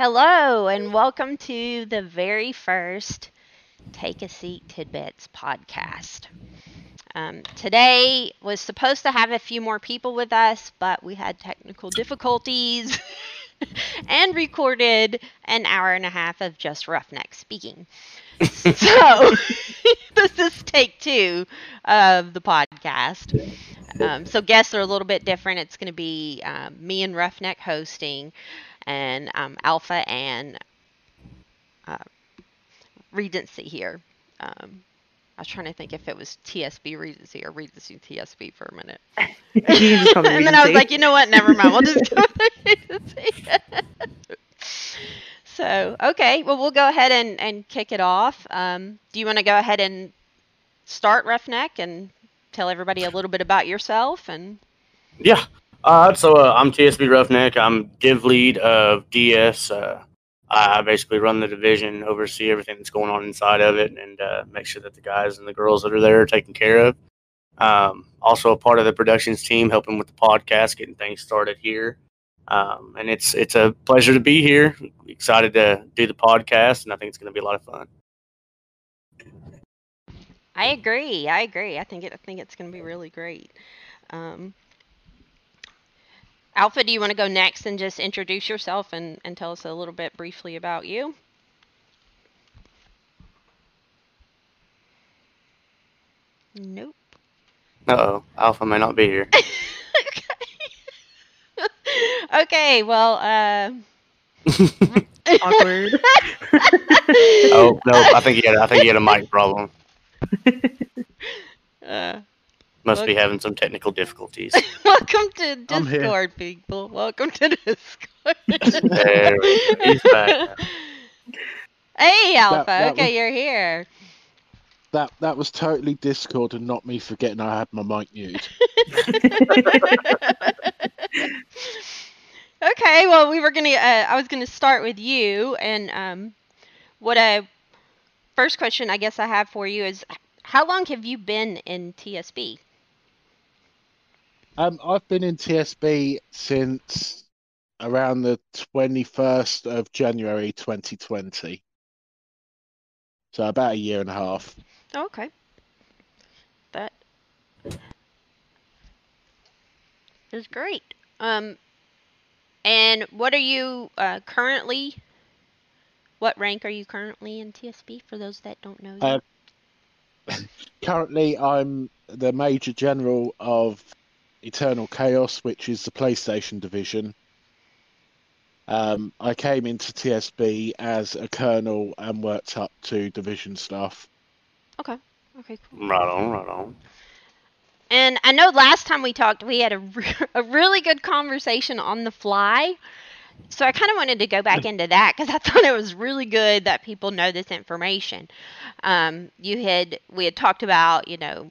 Hello, and welcome to the very first Take a Seat Tidbits podcast. Um, today was supposed to have a few more people with us, but we had technical difficulties and recorded an hour and a half of just Roughneck speaking. so, this is take two of the podcast. Um, so, guests are a little bit different. It's going to be um, me and Roughneck hosting and um, Alpha and uh, Regency here. Um, I was trying to think if it was TSB Regency or Regency TSB for a minute. and then I was like, you know what? Never mind. We'll just go Regency. so, okay. Well, we'll go ahead and, and kick it off. Um, do you want to go ahead and start Roughneck and tell everybody a little bit about yourself? And Yeah. Uh, so uh, I'm TSB Roughneck. I'm div lead of DS. Uh, I basically run the division, oversee everything that's going on inside of it, and uh, make sure that the guys and the girls that are there are taken care of. Um, also a part of the productions team, helping with the podcast, getting things started here. Um, and it's it's a pleasure to be here. Excited to do the podcast, and I think it's going to be a lot of fun. I agree. I agree. I think it. I think it's going to be really great. Um, Alpha, do you want to go next and just introduce yourself and, and tell us a little bit briefly about you? Nope. Uh oh, Alpha may not be here. okay. okay. Well. Uh... Awkward. oh no, I think he had I think he had a mic problem. Uh, Must be having some technical difficulties. welcome to Discord, people. Welcome to Discord. There. He's back. Hey, Alpha. that okay, was- you're here. That that was totally Discord and not me forgetting I had my mic muted. okay, well, we were gonna. Uh, I was gonna start with you, and um, what I first question I guess I have for you is, how long have you been in TSB? Um, I've been in TSB since around the twenty first of January, twenty twenty. So about a year and a half. Oh, okay. That is great. Um, and what are you uh, currently? What rank are you currently in TSB? For those that don't know. Uh, Currently, I'm the Major General of Eternal Chaos, which is the PlayStation division. Um, I came into TSB as a colonel and worked up to division staff. okay. Okay. Cool. Right on, right on. And I know last time we talked, we had a, re- a really good conversation on the fly. So I kind of wanted to go back into that because I thought it was really good that people know this information. Um, you had we had talked about you know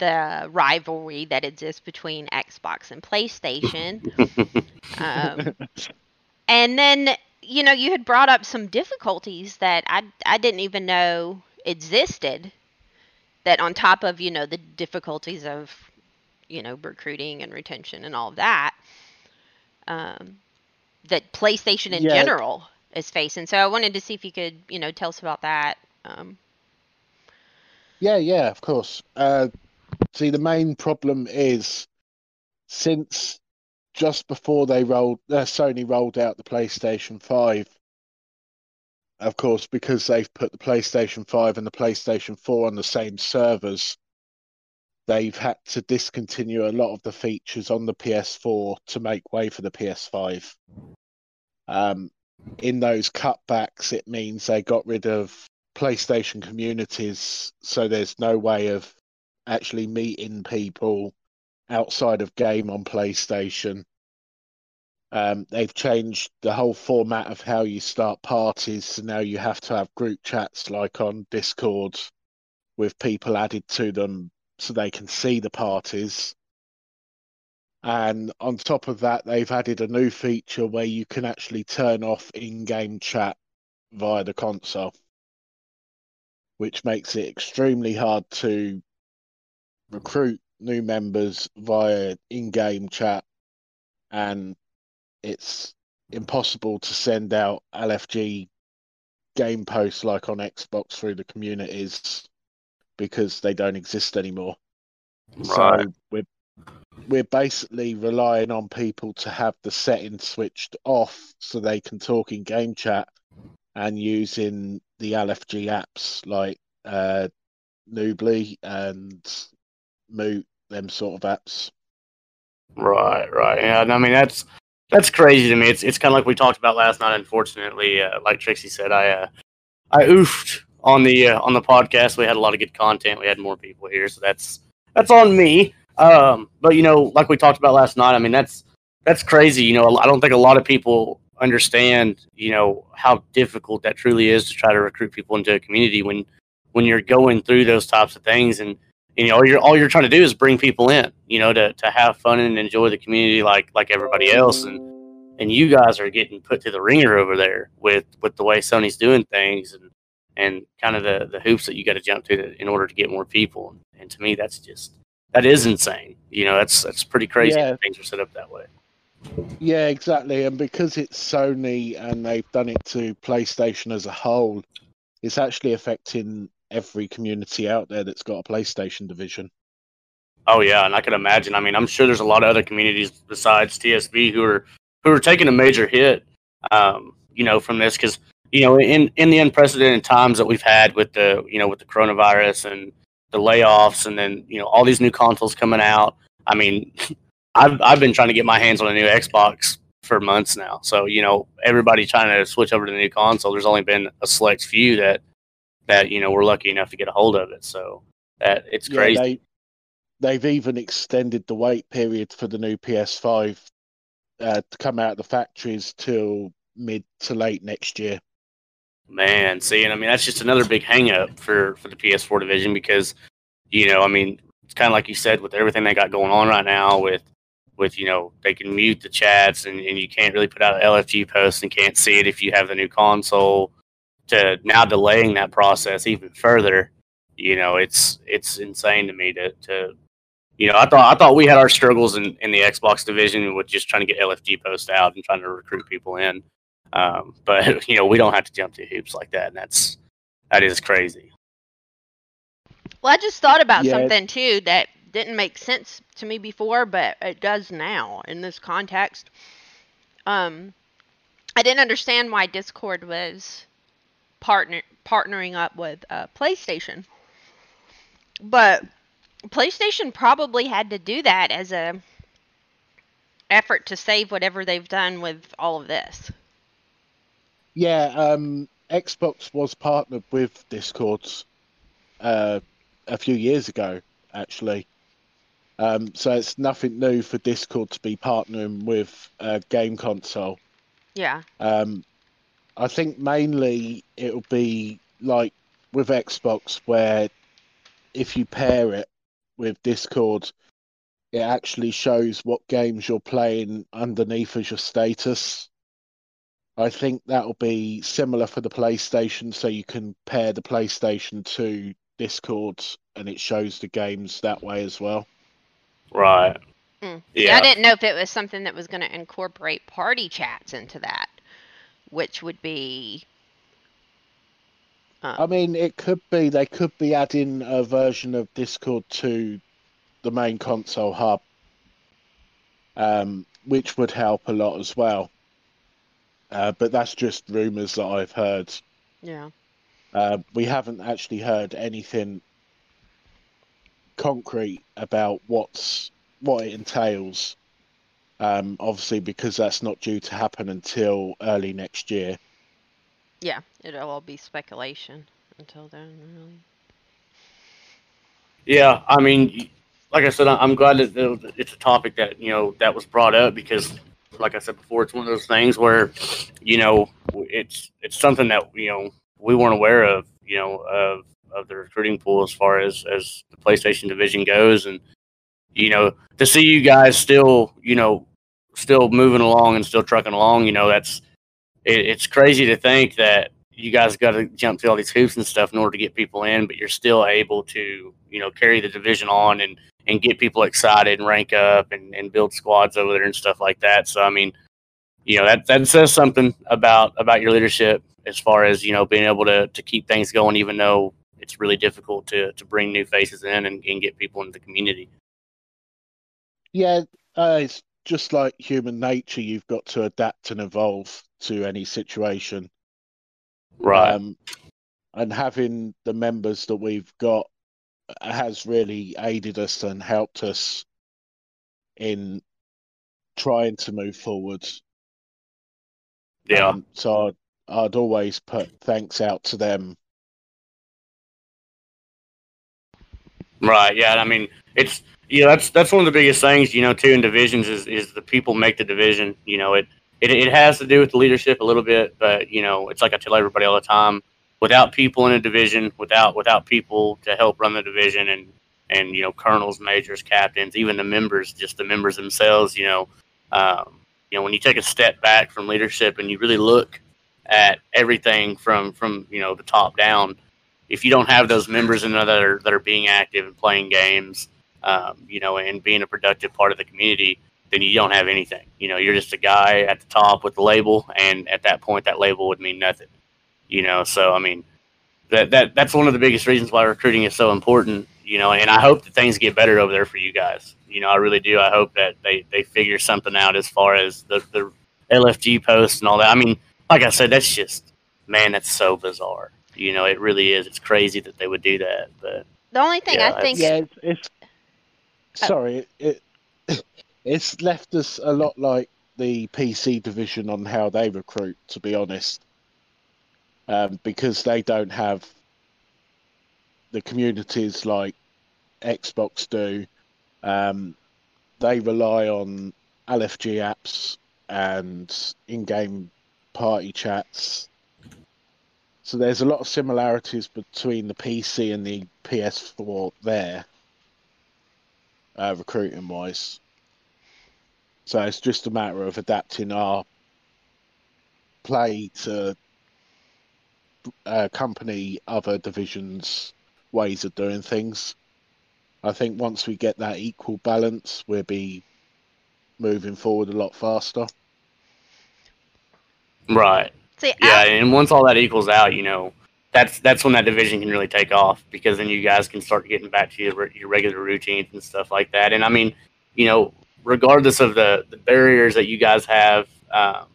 the rivalry that exists between Xbox and PlayStation, um, and then you know you had brought up some difficulties that I I didn't even know existed that on top of you know the difficulties of you know recruiting and retention and all of that um, that PlayStation in Yeah. general is facing. So I wanted to see if you could you know tell us about that. Um, Yeah, yeah, of course. Uh, see, the main problem is since just before they rolled, uh, Sony rolled out the PlayStation 5, of course, because they've put the PlayStation 5 and the PlayStation 4 on the same servers, they've had to discontinue a lot of the features on the PS4 to make way for the PS5. Um, in those cutbacks, it means they got rid of PlayStation communities, so there's no way of actually meeting people outside of game on PlayStation. Um, they've changed the whole format of how you start parties, so now you have to have group chats like on Discord with people added to them so they can see the parties. And on top of that, they've added a new feature where you can actually turn off in game chat via the console which makes it extremely hard to recruit new members via in-game chat and it's impossible to send out LFG game posts like on Xbox through the communities because they don't exist anymore. Right. So we're we're basically relying on people to have the settings switched off so they can talk in game chat and using the LFG apps like uh, Noobly and Moot, them sort of apps. Right, right. Yeah, I mean that's that's crazy to me. It's it's kind of like we talked about last night. Unfortunately, uh, like Trixie said, I uh, I oofed on the uh, on the podcast. We had a lot of good content. We had more people here, so that's that's on me. Um, but you know, like we talked about last night, I mean that's that's crazy. You know, I don't think a lot of people understand. You know how difficult that truly is to try to recruit people into a community when when you're going through those types of things and you know all you're all you're trying to do is bring people in you know to, to have fun and enjoy the community like like everybody else and and you guys are getting put to the ringer over there with with the way sony's doing things and and kind of the the hoops that you got to jump to in order to get more people and to me that's just that is insane you know that's that's pretty crazy Yeah. that things are set up that way Yeah, exactly. And because it's Sony and they've done it to PlayStation as a whole, it's actually affecting every community out there that's got a PlayStation division. Oh yeah, and I can imagine. I mean, I'm sure there's a lot of other communities besides TSB who are who are taking a major hit, um, you know, from this because you know, in in the unprecedented times that we've had with the you know with the coronavirus and the layoffs, and then you know all these new consoles coming out. I mean, I've I've been trying to get my hands on a new Xbox for months now. So you know, everybody trying to switch over to the new console. There's only been a select few that that you know we're lucky enough to get a hold of it. So that it's Yeah, crazy. they they've even extended the wait period for the new PS5 uh, to come out of the factories till mid to late next year. Man, see, and I mean that's just another big hangup for for the PS4 division because you know, I mean, it's kind of like you said with everything they got going on right now with with you know they can mute the chats and, and you can't really put out an LFG posts and can't see it if you have the new console. To now delaying that process even further, you know, it's it's insane to me to to you know I thought I thought we had our struggles in, in the Xbox division with just trying to get LFG posts out and trying to recruit people in. Um, but you know, we don't have to jump through hoops like that, and that's that is crazy. Well, I just thought about Yeah. something too that didn't make sense to me before, but it does now in this context. Um, I didn't understand why Discord was partner partnering up with uh, PlayStation, but PlayStation probably had to do that as a effort to save whatever they've done with all of this. Yeah, um, Xbox was partnered with Discord uh, a few years ago, actually. Um, so it's nothing new for Discord to be partnering with a game console. Yeah. Um, I think mainly it'll be like with Xbox, where if you pair it with Discord, it actually shows what games you're playing underneath as your status. I think that'll be similar for the PlayStation, so you can pair the PlayStation to Discord and it shows the games that way as well. Right. Mm. Yeah. I didn't know if it was something that was going to incorporate party chats into that, which would be. I Um, mean, it could be they could be adding a version of Discord to the main console hub, um, which would help a lot as well. Uh, but that's just rumors that I've heard. yeah. Uh, we haven't actually heard anything concrete about what's what it entails. Um, obviously, because that's not due to happen until early next year. Yeah. It'll all be speculation until then, really. Yeah, I mean, like I said, I- I'm glad that it's a topic that you know that was brought up because, like I said before, it's one of those things where, you know, it's it's something that you know we weren't aware of, you know, of of the recruiting pool as far as as the PlayStation division goes, and you know, to see you guys still, you know, still moving along and still trucking along, you know, that's it, it's crazy to think that you guys got to jump through all these hoops and stuff in order to get people in, but you're still able to, you know, carry the division on and and get people excited and rank up and, and build squads over there and stuff like that. So I mean, you know that that says something about about your leadership as far as you know being able to to keep things going, even though it's really difficult to to bring new faces in and, and get people into the community. Yeah, uh, just like human nature. You've got to adapt and evolve to any situation. Right. Um, and having the members that we've got has really aided us and helped us in trying to move forward. yeah. Um, so I'd, I'd always put thanks out to them. Right. Yeah. I mean, it's know that's that's one of the biggest things you know too in divisions is is the people make the division. You know it it it has to do with the leadership a little bit, but you know it's like I tell everybody all the time. Without people in a division, without without people to help run the division and and you know colonels, majors, captains, even the members, just the members themselves, you know, um, you know when you take a step back from leadership and you really look at everything from from you know the top down if you don't have those members in there that are, that are being active and playing games, um, you know, and being a productive part of the community, then you don't have anything. You know, you're just a guy at the top with the label, and at that point, that label would mean nothing. You know, so I mean, that that that's one of the biggest reasons why recruiting is so important. You know, and I hope that things get better over there for you guys. You know, I really do. I hope that they they figure something out as far as the the LFG posts and all that. I mean, like I said, that's just man, that's so bizarre. You know, it really is. It's crazy that they would do that, but The only thing Yeah, I think Yeah, it's, it's sorry, it it's left us a lot like the PC division on how they recruit. To be honest, um, because they don't have the communities like Xbox do. Um, they rely on LFG apps and in-game party chats. So there's a lot of similarities between the PC and the PS4 there, uh, recruiting wise. So it's just a matter of adapting our play to uh, accompany other divisions' ways of doing things. I think once we get that equal balance, we'll be moving forward a lot faster. right, see, yeah. I- And once all that equals out, you know, that's that's when that division can really take off because then you guys can start getting back to your your regular routines and stuff like that. And I mean, you know, regardless of the the barriers that you guys have, um,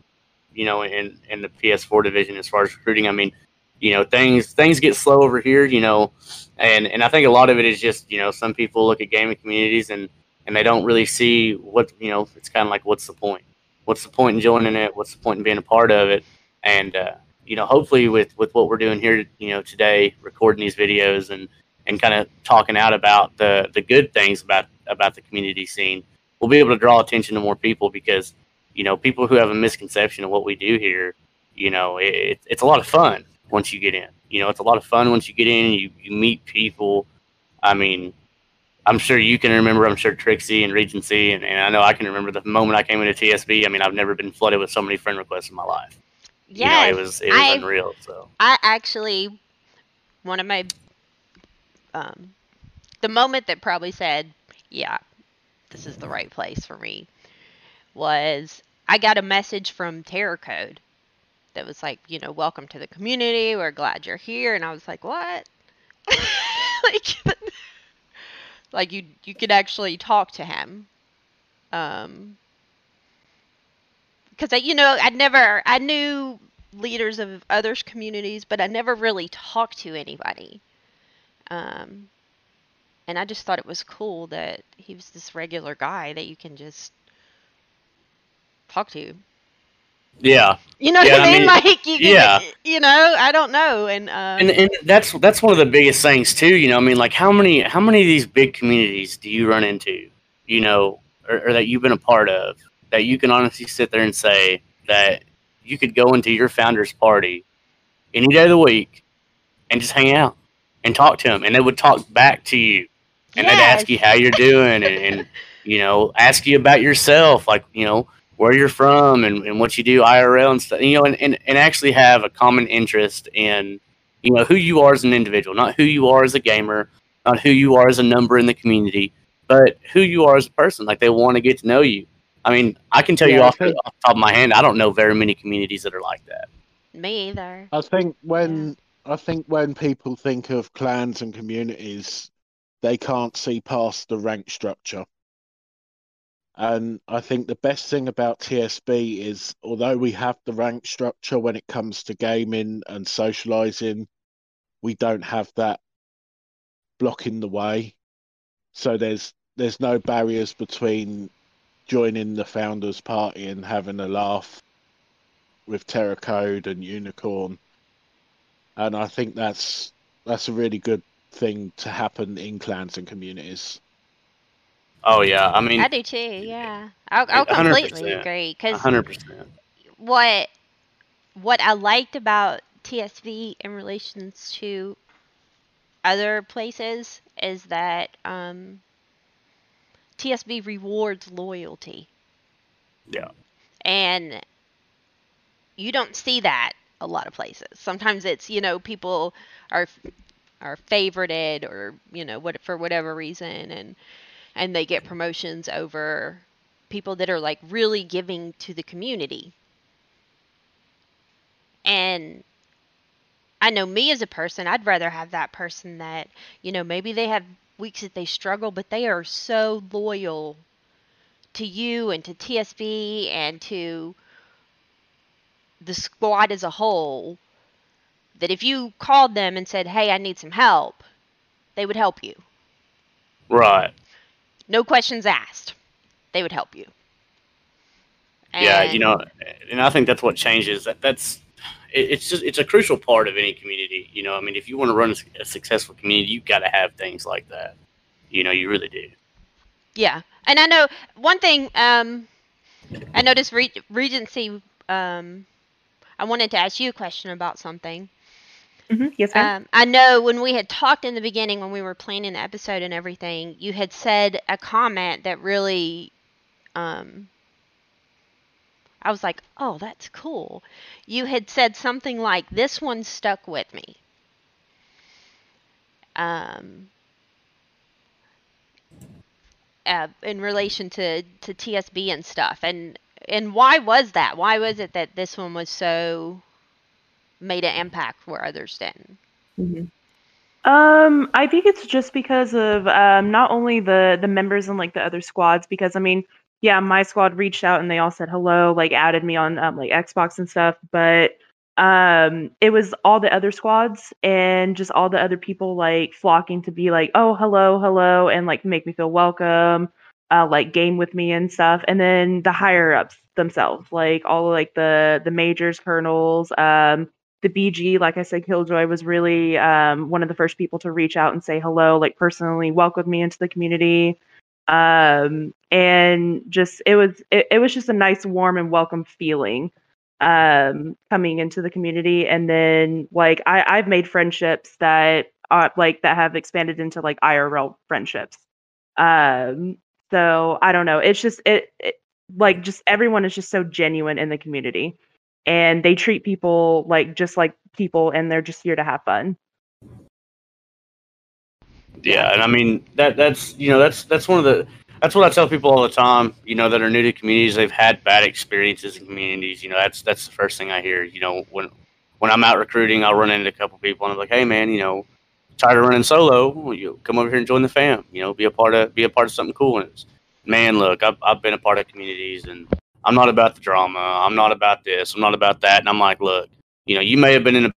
you know, in in the PS4 division as far as recruiting, I mean, you know, things things get slow over here, you know, and and I think a lot of it is just you know some people look at gaming communities and and they don't really see what you know. It's kind of like what's the point? What's the point in joining it? What's the point in being a part of it? And uh, you know, hopefully with with what we're doing here, you know, today, recording these videos and and kind of talking out about the the good things about about the community scene, we'll be able to draw attention to more people because you know people who have a misconception of what we do here, you know, it, it's a lot of fun once you get in. You know, it's a lot of fun once you get in. You you meet people. I mean, I'm sure you can remember. I'm sure Trixie and Regency, and, and I know I can remember the moment I came into TSB. I mean, I've never been flooded with so many friend requests in my life. You know, it was it was I- unreal. So I actually, one of my, um, the moment that probably said, yeah, this is the right place for me, was I got a message from Terror Code that was like, you know, welcome to the community. We're glad you're here. And I was like, what? like, like you, you could actually talk to him. Um, because I, you know, I never, I knew leaders of other communities, but I never really talked to anybody. Um, and I just thought it was cool that he was this regular guy that you can just talk to. yeah, You know Yeah, what I I mean? mean, Like you, yeah. you know, I don't know, and, uh, and and that's that's one of the biggest things too. You know, I mean, like how many how many of these big communities do you run into? You know, or, or that you've been a part of that you can honestly sit there and say that you could go into your founder's party any day of the week and just hang out and talk to them, and they would talk back to you, and they'd ask you how you're doing, and, and you know, ask you about yourself, like you know where you're from and, and what you do IRL and stuff, you know, and, and, and actually have a common interest in you know who you are as an individual, not who you are as a gamer, not who you are as a number in the community, but who you are as a person. Like they want to get to know you. I mean, I can tell you Yeah, I off, the, think- off the top of my hand, I don't know very many communities that are like that. Me either. I think when I think when people think of clans and communities, they can't see past the rank structure. And I think the best thing about TSB is, although we have the rank structure when it comes to gaming and socializing, we don't have that blocking the way. So there's there's no barriers between joining the founders party and having a laugh with Terra Code and Unicorn. And I think that's that's a really good thing to happen in clans and communities. Oh yeah, I mean, I do too. Yeah, I'll, I'll 100%. completely agree because hundred percent. what what I liked about TSB in relations to other places is that um, TSB rewards loyalty. Yeah. And you don't see that a lot of places. Sometimes it's you know people are are favorited or you know what for whatever reason and and they get promotions over people that are like really giving to the community. And I know me as a person, I'd rather have that person that, you know, maybe they have weeks that they struggle, but they are so loyal to you and to TSB and to the squad as a whole that if you called them and said, "Hey, I need some help," they would help you. Right. No questions asked. They would help you. yeah, you know, and I think that's what changes. That that's it's just it's a crucial part of any community. You know, I mean, if you want to run a, a successful community, you've got to have things like that. You know, you really do. Yeah, and I know one thing. Um, I noticed Re- Regency. Um, I wanted to ask you a question about something. hmm Yes, ma'am. Um, I know when we had talked in the beginning when we were planning the episode and everything, you had said a comment that really, um, I was like, oh, that's cool. You had said something like, "This one stuck with me." Um, uh, in relation to to TSB and stuff, and and why was that? Why was it that this one was so made an impact where others didn't? Mhm. Um, I think it's just because of um, not only the the members and like the other squads. Because I mean, yeah, my squad reached out and they all said hello, like added me on um, like Xbox and stuff. But um, it was all the other squads and just all the other people like flocking to be like, oh, hello, hello, and like make me feel welcome, uh, like game with me and stuff. And then the higher ups themselves, like all like the the majors, colonels, um, the BG, like I said, Killjoy was really um, one of the first people to reach out and say hello, like personally welcomed me into the community. Um, and just it was it, it was just a nice, warm and welcome feeling um coming into the community and then like I, I've made friendships that are like that have expanded into like IRL friendships. Um so I don't know. It's just it, it like just everyone is just so genuine in the community and they treat people like just like people and they're just here to have fun Yeah, and I mean that that's you know that's that's one of the that's what I tell people all the time. You know that are new to communities, they've had bad experiences in communities. You know that's that's the first thing I hear. You know when when I'm out recruiting, I'll run into a couple people and I'm like, hey man, you know, tired of running solo, you come over here and join the fam. You know, be a part of be a part of something cool. And it's, man, look, I've I've been a part of communities and I'm not about the drama. I'm not about this. I'm not about that. And I'm like, look, you know, you may have been in a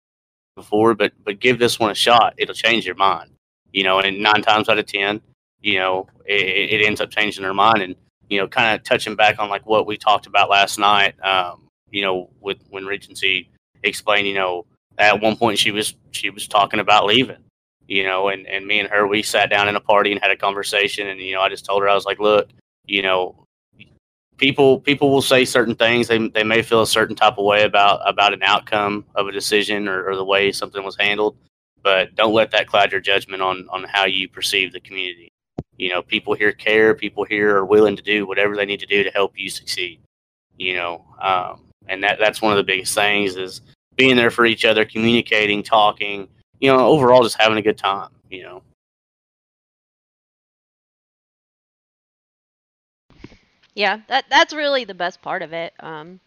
before, but but give this one a shot. It'll change your mind. You know, and nine times out of ten, you know, it, it ends up changing their mind. And you know, kind of touching back on like what we talked about last night. Um, you know, with when Regency explained, you know, at one point she was she was talking about leaving. You know, and and me and her we sat down in a party and had a conversation. And you know, I just told her I was like, look, you know, people people will say certain things. They they may feel a certain type of way about about an outcome of a decision or, or the way something was handled, but don't let that cloud your judgment on on how you perceive the community. You know, people here care. People here are willing to do whatever they need to do to help you succeed. You know, um, and that that's one of the biggest things is being there for each other, communicating, talking. You know, overall just having a good time. You know. Yeah, that that's really the best part of it. Um,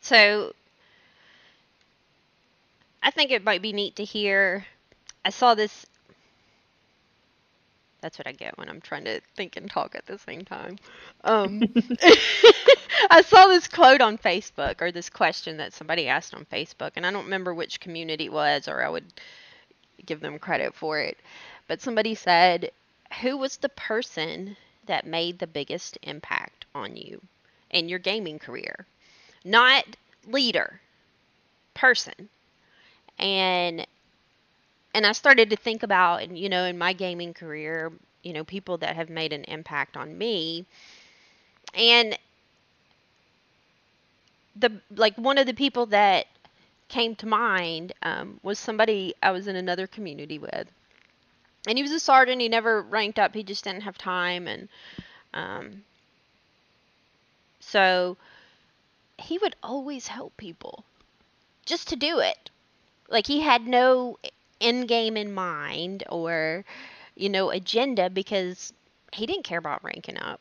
so I think it might be neat to hear. I saw this. That's what I get when I'm trying to think and talk at the same time. Um, I saw this quote on Facebook or this question that somebody asked on Facebook, and I don't remember which community it was, or I would give them credit for it. But somebody said, Who was the person that made the biggest impact on you in your gaming career? Not leader, person. And and I started to think about, and you know, in my gaming career, you know, people that have made an impact on me. And the like one of the people that came to mind um, was somebody I was in another community with, and he was a sergeant. He never ranked up. He just didn't have time, and um, so he would always help people just to do it. Like he had no end game in mind or you know agenda because he didn't care about ranking up.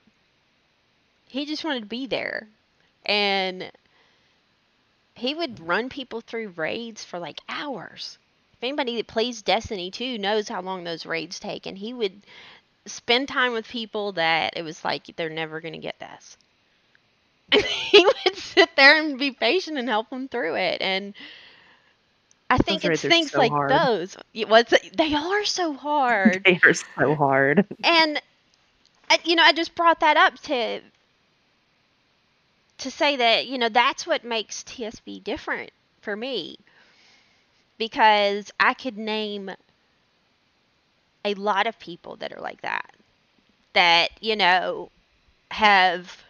He just wanted to be there. And he would run people through raids for like hours. If anybody that plays Destiny 2 knows how long those raids take, and he would spend time with people that it was like they're never going to get this. And he would sit there and be patient and help them through it. And I think Those it's things so like hard. those. It was, they are so hard. They are so hard. and uh, you know, I just brought that up to to say that you know that's what makes TSB different for me because I could name a lot of people that are like that that you know have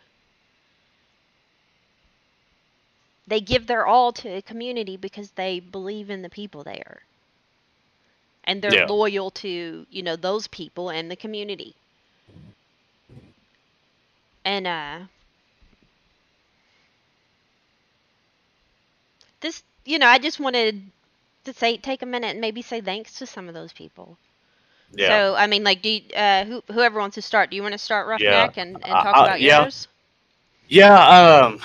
they give their all to a community because they believe in the people there and they're Yeah. loyal to you know those people and the community and uh this you know i just wanted to say take a minute and maybe say thanks to some of those people Yeah. so i mean like do you, uh who, whoever wants to start do you want to start roughneck and, and Uh, talk uh, about yeah. yours Yeah, um,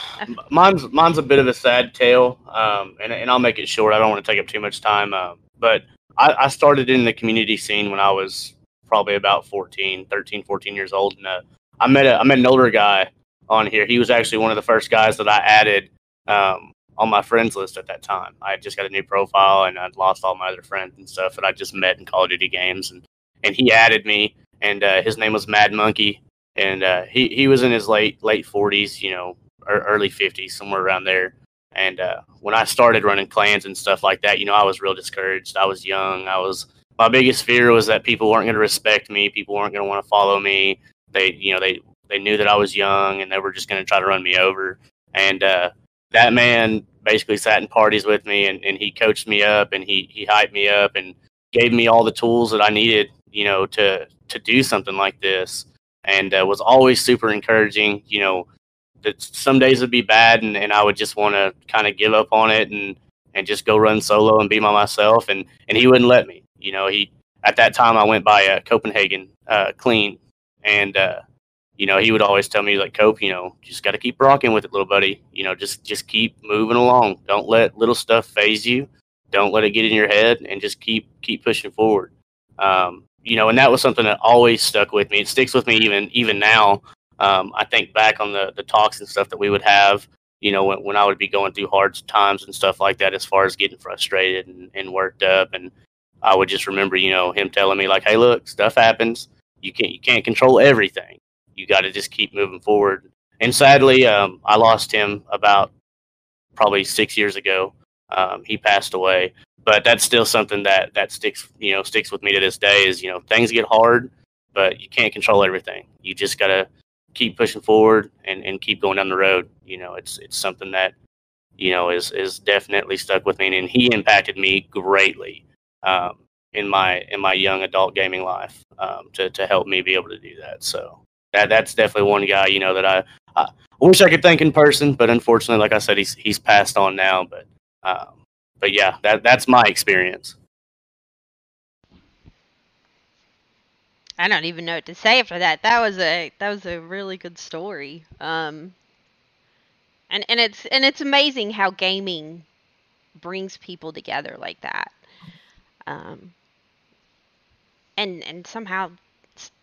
mine's mine's a bit of a sad tale, um, and, and I'll make it short. I don't want to take up too much time, uh, but I, I started in the community scene when I was probably about 14, 13, 14 years old, and uh, I met a I met an older guy on here. He was actually one of the first guys that I added um, on my friends list at that time. I had just got a new profile, and I'd lost all my other friends and stuff that I just met in Call of Duty games, and and he added me, and uh, his name was Mad Monkey and uh, he he was in his late late forties, you know, early fifties, somewhere around there. And uh, when I started running clans and stuff like that, you know, I was real discouraged. I was young. I was my biggest fear was that people weren't going to respect me. People weren't going to want to follow me. They, you know, they they knew that I was young and they were just going to try to run me over. And uh, that man basically sat in parties with me and, and he coached me up and he he hyped me up and gave me all the tools that I needed, you know, to to do something like this and uh, was always super encouraging. You know, that some days would be bad, and, and I would just want to kind of give up on it and and just go run solo and be by myself. And and he wouldn't let me. You know, he at that time I went by uh, Copenhagen uh, clean, and uh, you know he would always tell me like Cope, you know, just got to keep rocking with it, little buddy. You know, just just keep moving along. Don't let little stuff phase you. Don't let it get in your head, and just keep keep pushing forward. Um, you know, and that was something that always stuck with me. It sticks with me even even now. Um, I think back on the the talks and stuff that we would have. You know, when, when I would be going through hard times and stuff like that, as far as getting frustrated and, and worked up, and I would just remember, you know, him telling me like, "Hey, look, stuff happens. You can't you can't control everything. You got to just keep moving forward." And sadly, um, I lost him about probably six years ago. Um, he passed away, but that's still something that that sticks you know sticks with me to this day. Is you know things get hard, but you can't control everything. You just gotta keep pushing forward and, and keep going down the road. You know, it's it's something that you know is is definitely stuck with me, and he impacted me greatly um, in my in my young adult gaming life um, to to help me be able to do that. So that that's definitely one guy you know that I I wish I could thank in person, but unfortunately, like I said, he's he's passed on now. But um, but yeah, that that's my experience. I don't even know what to say after that. That was a that was a really good story. Um, and and it's and it's amazing how gaming brings people together like that. Um, and and somehow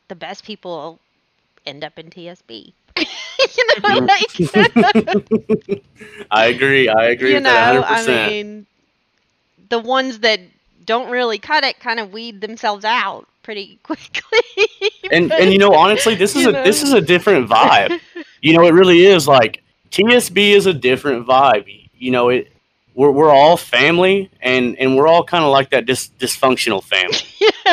the best people end up in TSB. you know, like, I agree. I agree you with that know, 100%. I mean, the ones that don't really cut it kind of weed themselves out pretty quickly. and but- and you know honestly this is a know. this is a different vibe. You know it really is like tsb is a different vibe. You know it we're, we're all family and and we're all kind of like that dis, dysfunctional family.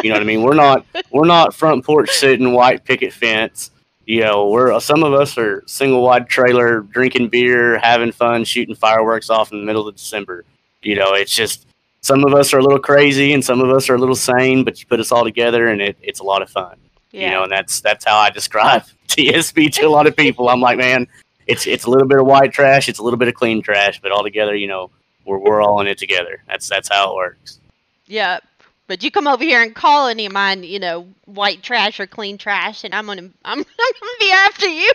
You know what i mean? We're not we're not front porch sitting white picket fence. You know we're uh, some of us are single wide trailer drinking beer having fun shooting fireworks off in the middle of december. You know it's just some of us are a little crazy and some of us are a little sane but you put us all together and it, it's a lot of fun yeah. you know, and that's that's how I describe TSB to a lot of people. I'm like, man, it's it's a little bit of white trash, it's a little bit of clean trash, but all together, you know, we're we're all in it together. That's that's how it works. Yeah. But you come over here and call any of mine, you know, white trash or clean trash, and I'm gonna, I'm, I'm gonna be after you.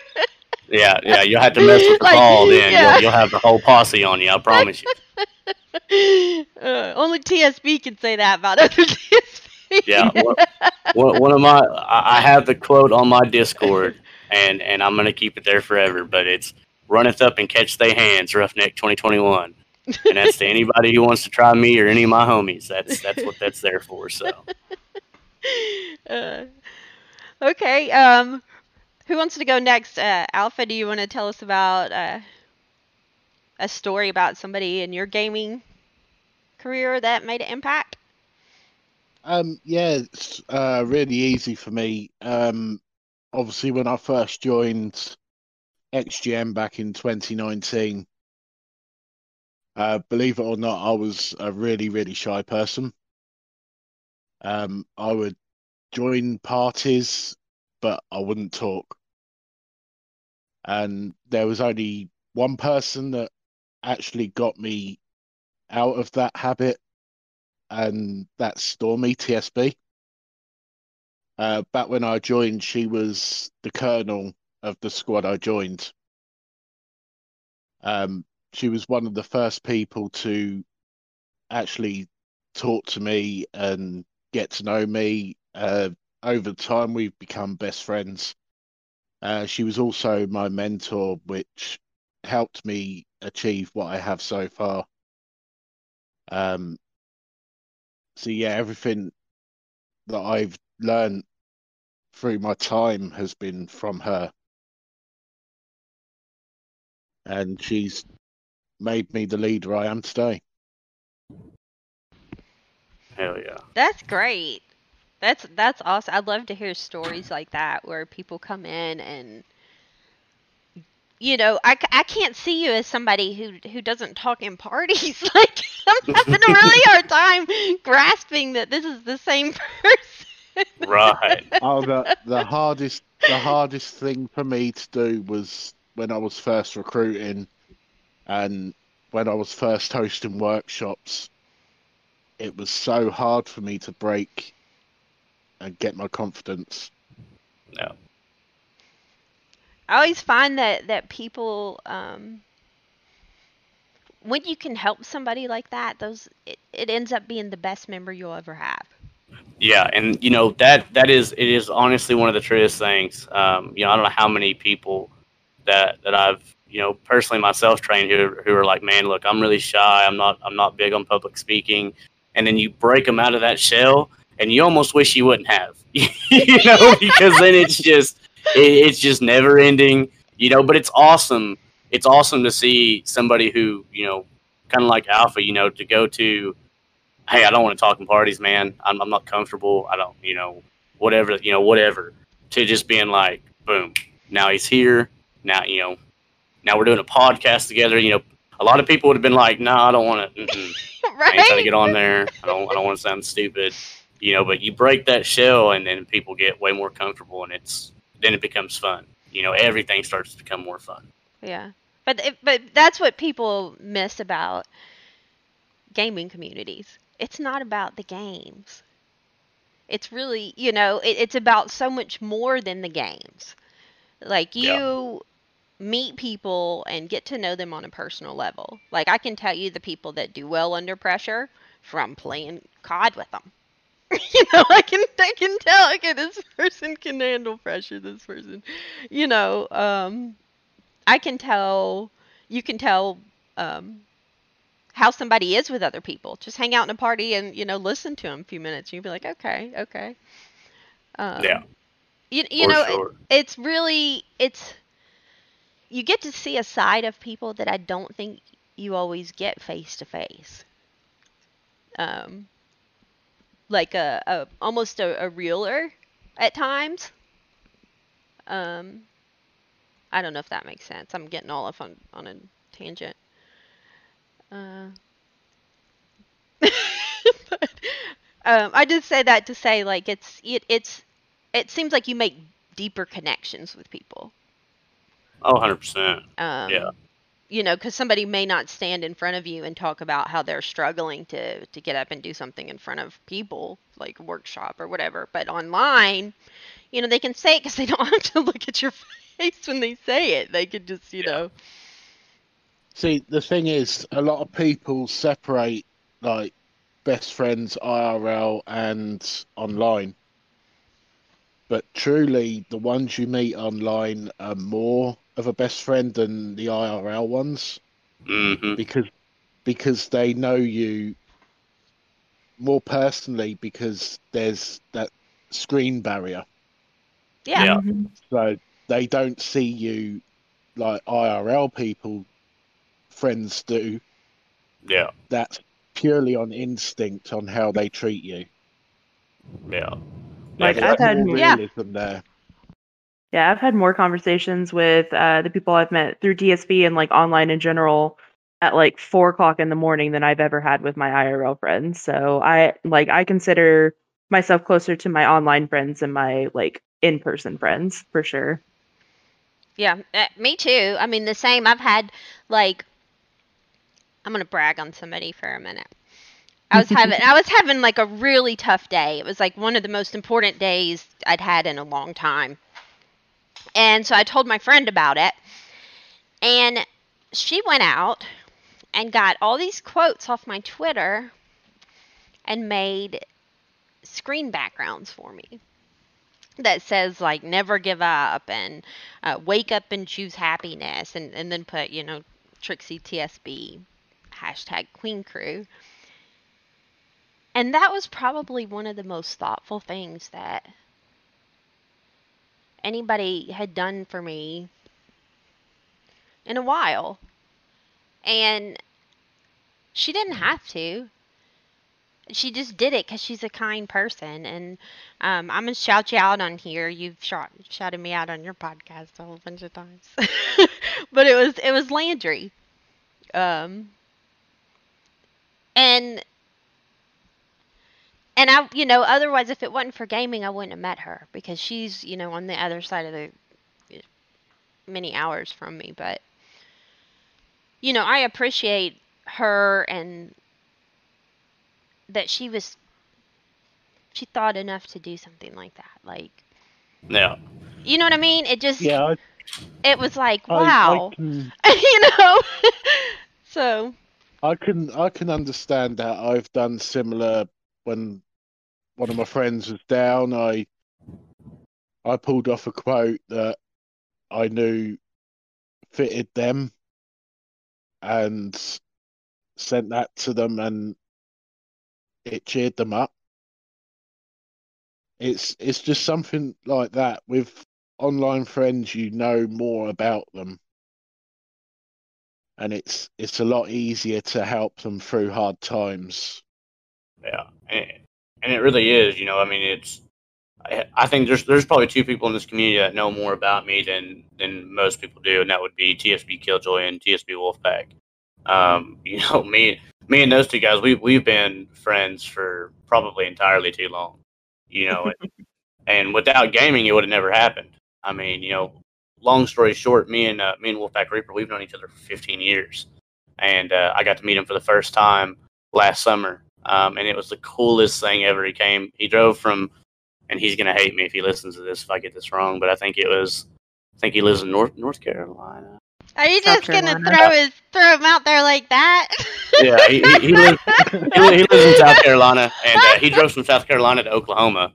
Yeah, yeah, you'll have to mess with the Like, call then. yeah. You'll, you'll have the whole posse on you. I promise you. Uh, only TSB can say that about other TSB. Yeah, one, one, one of my I have the quote on my Discord, and and I'm gonna keep it there forever. But it's runneth up and catch they hands, Roughneck 2021, and that's to anybody who wants to try me or any of my homies. That's that's what that's there for. So. uh, okay. Um, who wants to go next? Uh, Alpha, do you want to tell us about uh, a story about somebody in your gaming career that made an impact? Um, yeah, it's uh, really easy for me. Um, obviously, when I first joined XGM back in 2019, uh, believe it or not, I was a really, really shy person. Um, I would join parties, but I wouldn't talk. And there was only one person that actually got me out of that habit and that's Stormy TSB. Uh, back when I joined, she was the colonel of the squad I joined. Um, she was one of the first people to actually talk to me and get to know me. Uh, over time, we've become best friends. Uh, she was also my mentor, which helped me achieve what I have so far. Um, so yeah, everything that I've learned through my time has been from her. And she's made me the leader I am today. Hell yeah. That's great. That's that's awesome. I'd love to hear stories like that where people come in and you know, I, I can't see you as somebody who who doesn't talk in parties. like I'm having a really hard time grasping that this is the same person. Right. Oh, the the hardest the hardest thing for me to do was when I was first recruiting, and when I was first hosting workshops. It was so hard for me to break and get my confidence. No. I always find that that people um when you can help somebody like that, those it, it ends up being the best member you'll ever have. Yeah, and you know that that is it is honestly one of the truest things. Um, you know, I don't know how many people that that I've you know personally myself trained who who are like, man, look, I'm really shy. I'm not I'm not big on public speaking, and then you break them out of that shell, and you almost wish you wouldn't have, you know, because then it's just it, it's just never ending, you know. But it's awesome. It's awesome to see somebody who you know, kind of like Alpha, you know, to go to hey, I don't want to talk in parties, man. I'm, I'm not comfortable. I don't, you know, whatever, you know, whatever. To just being like, boom, now he's here. Now, you know, now we're doing a podcast together. You know, a lot of people would have been like, no, nah, I don't want to. I ain't trying to get on there. I don't, I don't want to sound stupid. You know, but you break that shell and then people get way more comfortable and it's, then it becomes fun. You know, everything starts to become more fun. Yeah. But it, but that's what people miss about gaming communities. It's not about the games. It's really, you know, it, it's about so much more than the games. Like you Yeah. meet people and get to know them on a personal level. Like I can tell you the people that do well under pressure from playing COD with them. you know, I can I can tell okay this person can handle pressure. This person, you know, um, I can tell. You can tell um, how somebody is with other people. Just hang out in a party and you know listen to them a few minutes. And You'd be like, okay, okay. Um, Yeah. You you for know, sure. it's really it's you get to see a side of people that I don't think you always get face to face. Um, like a, a almost a, a realer at times. Um, I don't know if that makes sense. I'm getting all off on on a tangent. Uh, but, um, I just say that to say like it's it, it's it seems like you make deeper connections with people. Oh, 100%. Um, Yeah. You know, because somebody may not stand in front of you and talk about how they're struggling to to get up and do something in front of people, like workshop or whatever. But online, you know, they can say it because they don't have to look at your face when they say it. They could just, you Yeah. know, See, the thing is, a lot of people separate like best friends IRL and online. But truly, the ones you meet online are more of a best friend than the IRL ones hmm because because they know you more personally because there's that screen barrier. yeah, Yeah. Mhm. So they don't see you like IRL people friends do. Yeah. That's purely on instinct on how they treat you. Yeah. Like, yeah, I've had- more Yeah. realism there. Yeah, I've had more conversations with uh, the people I've met through TSB and like online in general at like four o'clock in the morning than I've ever had with my IRL friends. So I like I consider myself closer to my online friends than my like in person friends for sure. yeah. Uh, me too. I mean, the same. I've had like, I'm gonna brag on somebody for a minute. I was having I was having like a really tough day. It was like one of the most important days I'd had in a long time. And so I told my friend about it. And she went out and got all these quotes off my Twitter and made screen backgrounds for me that says like never give up and uh, wake up and choose happiness and, and then put you know trixie tsb hashtag queen crew and that was probably one of the most thoughtful things that anybody had done for me in a while. And she didn't have to. She just did it because she's a kind person. And um, I'm going to shout you out on here. You've shot, shouted me out on your podcast a whole bunch of times. but it was it was Landry. Um, and and I, you know, otherwise, if it wasn't for gaming, I wouldn't have met her because she's, you know, on the other side of the eh, many hours from me. But, you know, I appreciate her and that she was, she thought enough to do something like that. Like, Yeah. you know what I mean? It just, Yeah, I, it was like, I, wow, I can you know? so, I can I can understand that. I've done similar when one of my friends was down. I I pulled off a quote that I knew fitted them and sent that to them and it cheered them up. It's it's just something like that with online friends you know more about them and it's it's a lot easier to help them through hard times. Yeah, and, it really is. You know, I mean, it's. I, I think there's there's probably two people in this community that know more about me than than most people do, and that would be TSB Killjoy and TSB Wolfpack. Um, you know, me me and those two guys, we we've been friends for probably entirely too long. You know, and, and without gaming, it would have never happened. I mean, you know, long story short, me and uh, me and Wolfpack Reaper, we've known each other for 15 years, and uh, I got to meet him for the first time last summer um, and it was the coolest thing ever. He came, he drove from, and he's gonna hate me if he listens to this if I get this wrong, but I think it was, I think he lives in North North Carolina. Are you South just gonna throw his throw him out there like that? Yeah, he, he, he, lives, he, lives in South Carolina, and uh, he drove from South Carolina to Oklahoma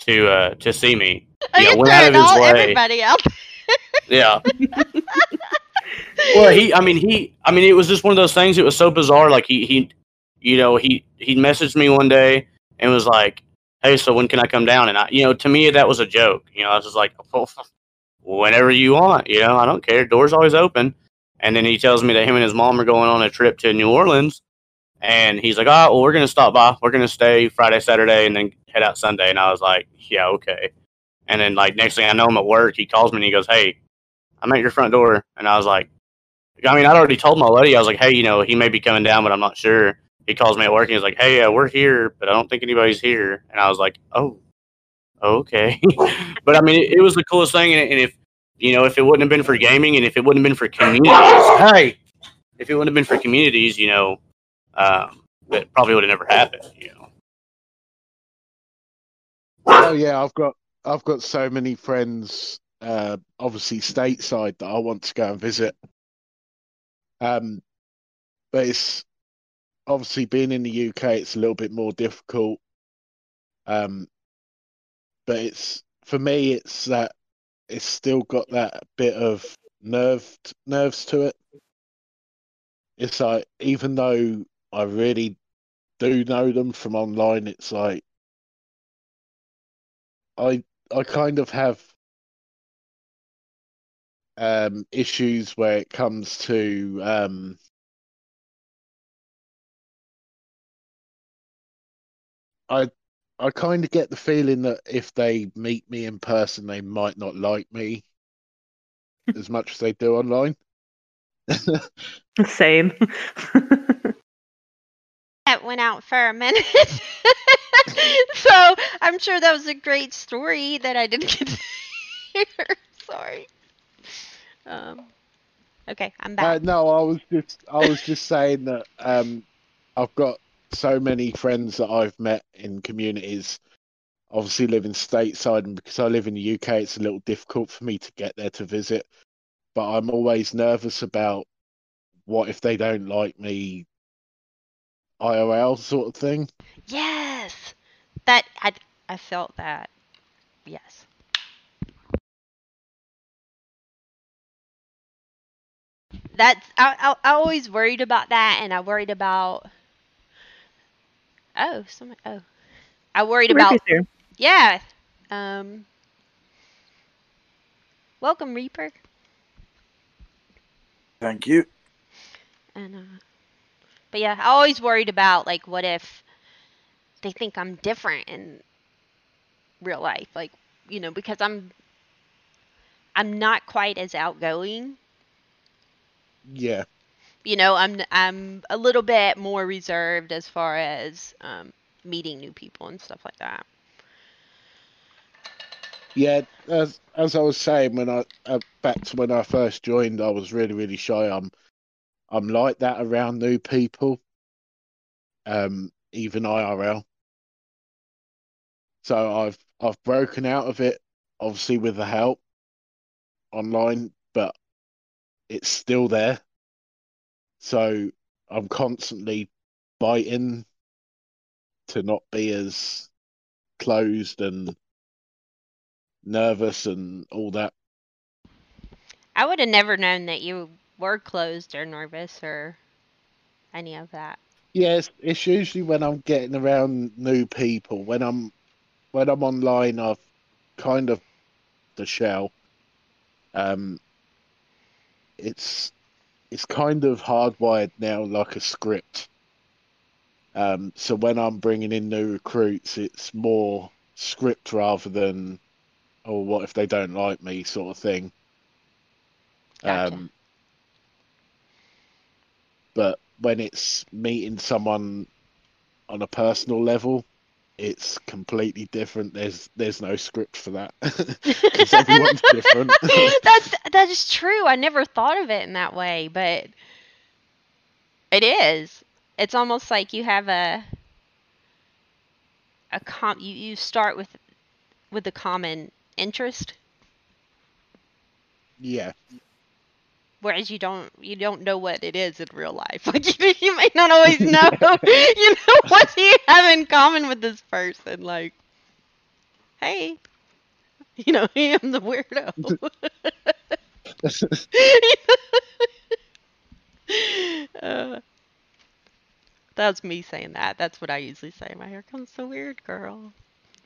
to uh, to see me. Are you you know, went out of throwing his all way. everybody out? Yeah. well, he, I mean, he, I mean, it was just one of those things. It was so bizarre. Like he, he, you know, he, he messaged me one day and was like, "Hey, so when can I come down?" And I, you know, to me that was a joke. You know, I was just like, "Whenever you want." You know, I don't care. Doors always open. And then he tells me that him and his mom are going on a trip to New Orleans, and he's like, "Oh, well, we're gonna stop by. We're gonna stay Friday, Saturday, and then head out Sunday." And I was like, "Yeah, okay." And then like next thing I know, I'm at work. He calls me and he goes, "Hey, I'm at your front door," and I was like, I mean, I'd already told my buddy. I was like, "Hey, you know, he may be coming down, but I'm not sure." He calls me at work and he's like, "Hey, uh, we're here, but I don't think anybody's here." And I was like, "Oh, okay." but I mean, it, it was the coolest thing, and, and if you know, if it wouldn't have been for gaming, and if it wouldn't have been for communities, hey, if it wouldn't have been for communities, you know, um, that probably would have never happened. You know. Oh yeah, I've got I've got so many friends, uh, obviously stateside that I want to go and visit. Um, but it's obviously being in the UK, it's a little bit more difficult. Um, but it's for me, it's that it's still got that bit of nerve nerves to it. It's like even though I really do know them from online, it's like I I kind of have um issues where it comes to um I I kind of get the feeling that if they meet me in person, they might not like me as much as they do online. Same. that went out for a minute. so I'm sure that was a great story that I didn't get to hear. Sorry. Um, okay, I'm Uh, back. no, I was just I was just saying that um, I've got so many friends that I've met in communities. Obviously, living stateside, and because I live in the UK, it's a little difficult for me to get there to visit. But I'm always nervous about what if they don't like me, IRL sort of thing. Yes, that I I felt that. Yes. That's I, I I always worried about that, and I worried about. Oh, somebody. Oh, I worried about Rick is here. Yeah. Um. Welcome, Reaper. Thank you. And uh, but yeah, I always worried about like, what if they think I'm different in real life, like you know, because I'm I'm not quite as outgoing. Yeah, You know, I'm I'm a little bit more reserved as far as um, meeting new people and stuff like that. yeah. As as I was saying when I uh, back to when I first joined, I was really really shy. I'm I'm like that around new people, um, even IRL. So I've I've broken out of it, obviously with the help online, but it's still there. So I'm constantly biting to not be as closed and nervous and all that. I would have never known that you were closed or nervous or any of that. Yes, it's usually when I'm getting around new people. When I'm when I'm online, I've kind of the shell. Um, it's it's kind of hardwired now, like a script. Um, so when I'm bringing in new recruits, it's more script rather than, oh, what if they don't like me, sort of thing. Gotcha. Um, but when it's meeting someone on a personal level, it's completely different. There's there's no script for that because everyone's different. That's that is true. I never thought of it in that way, but it is. It's almost like you have a a com you, you start with with a common interest, Yeah. Whereas you don't you don't know what it is in real life. Like you, you may not always know. you know what do you have in common with this person? Like, hey, you know, I am the weirdo. uh, that's me saying that. That's what I usually say. My here comes the weird girl.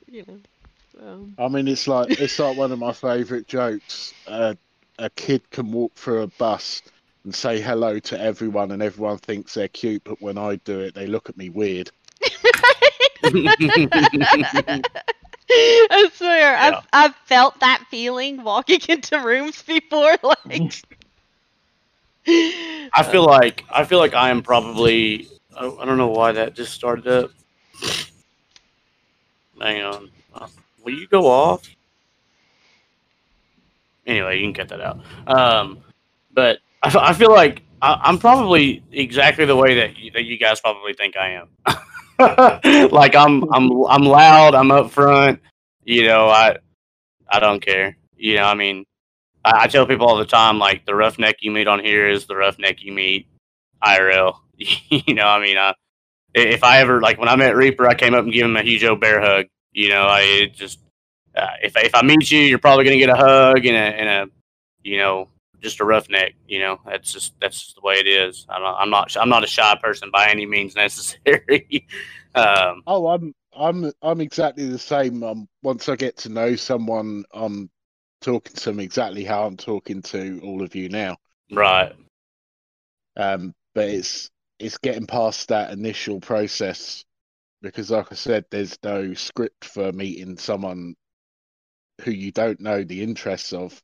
You know. Um, I mean, it's like it's like one of my favourite jokes. Uh, a kid can walk through a bus and say hello to everyone, and everyone thinks they're cute. But when I do it, they look at me weird. I swear, Yeah. I've I've felt that feeling walking into rooms before. Like, I feel like I feel like I am probably I I don't know why that just started up. Hang on. Uh, Will you go off? Anyway, you can cut that out. Um, but I feel like I, I'm probably exactly the way that you, that you guys probably think I am. like I'm I'm I'm loud. I'm up front. You know, I I don't care. You know, I mean, I, I tell people all the time, like the roughneck you meet on here is the roughneck you meet IRL. you know, I mean, I, if I ever like when I met Reaper, I came up and gave him a huge old bear hug. You know, I just uh, if if I meet you, you're probably gonna get a hug and a and a you know just a roughneck. You know, that's just that's just the way it is. I'm not I'm not I'm not a shy person by any means necessary. um, Oh, I'm I'm I'm exactly the same. Um, once I get to know someone, I'm talking to them exactly how I'm talking to all of you now. right. Um, but it's it's getting past that initial process because, like I said, there's no script for meeting someone who you don't know the interests of.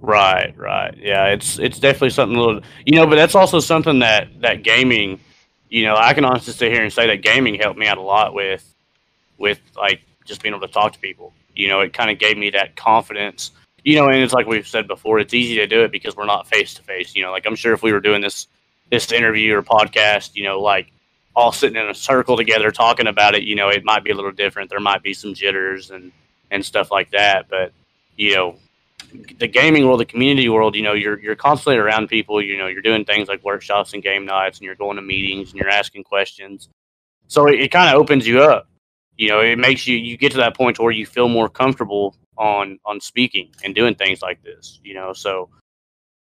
Right, right. Yeah, it's it's definitely something a little you know, but that's also something that that gaming, you know, I can honestly sit here and say that gaming helped me out a lot with with like just being able to talk to people. You know, it kind of gave me that confidence. You know, and it's like we've said before, it's easy to do it because we're not face to face. You know, like I'm sure if we were doing this this interview or podcast, you know, like all sitting in a circle together talking about it, you know, it might be a little different. There might be some jitters and and stuff like that, but you know, the gaming world, the community world, you know, you're you're constantly around people. You know, you're doing things like workshops and game nights, and you're going to meetings and you're asking questions. So it, it kind of opens you up. You know, it makes you you get to that point where you feel more comfortable on on speaking and doing things like this. You know, so